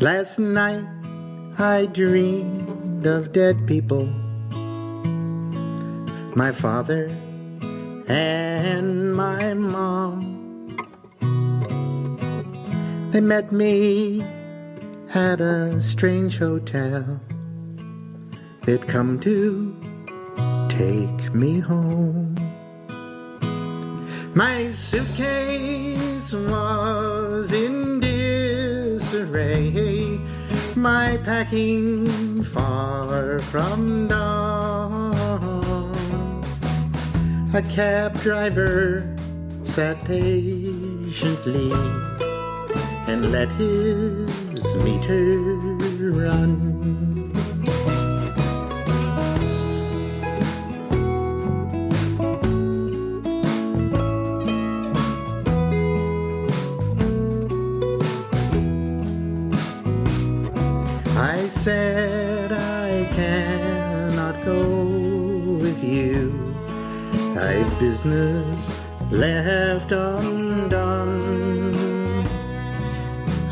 Last night I dreamed of dead people. My father and my mom. They met me at a strange hotel. They'd come to take me home. My suitcase was in disarray, my packing far from done. A cab driver sat patiently and let his meter run. I said I cannot go with you. I've business left undone.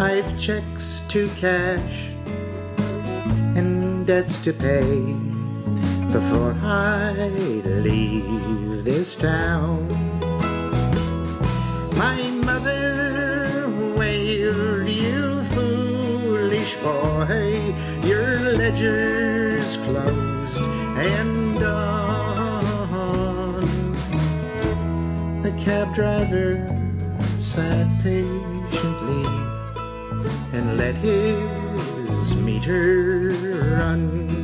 I've checks to cash and debts to pay before I leave this town. My mother wailed, you foolish boy, your ledger's closed and done. The cab driver and let his meter run.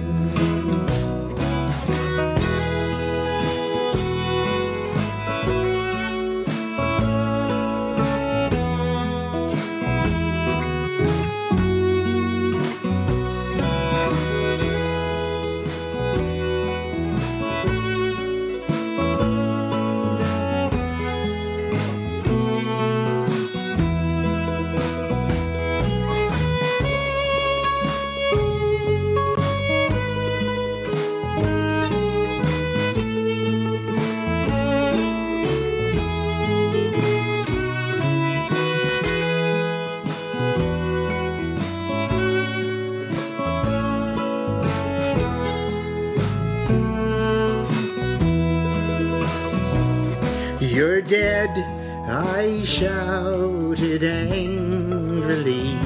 Shouted angrily.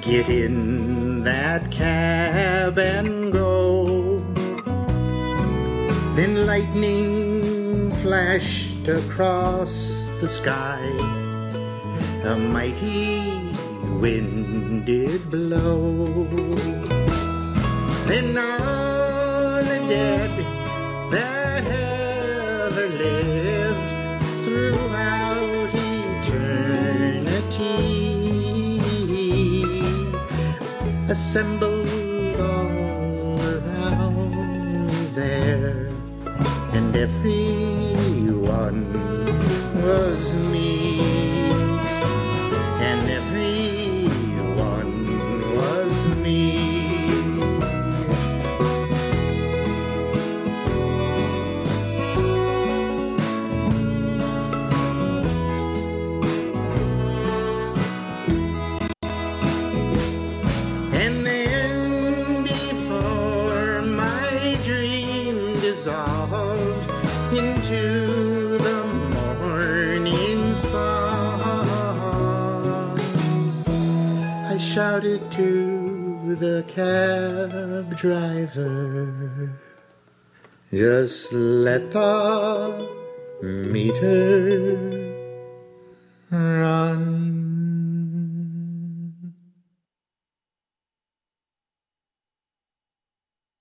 Get in that cab and go. Then lightning flashed across the sky. A mighty wind did blow. Then all the dead assembled all around there, and everyone shouted to the cab driver, just let the meter.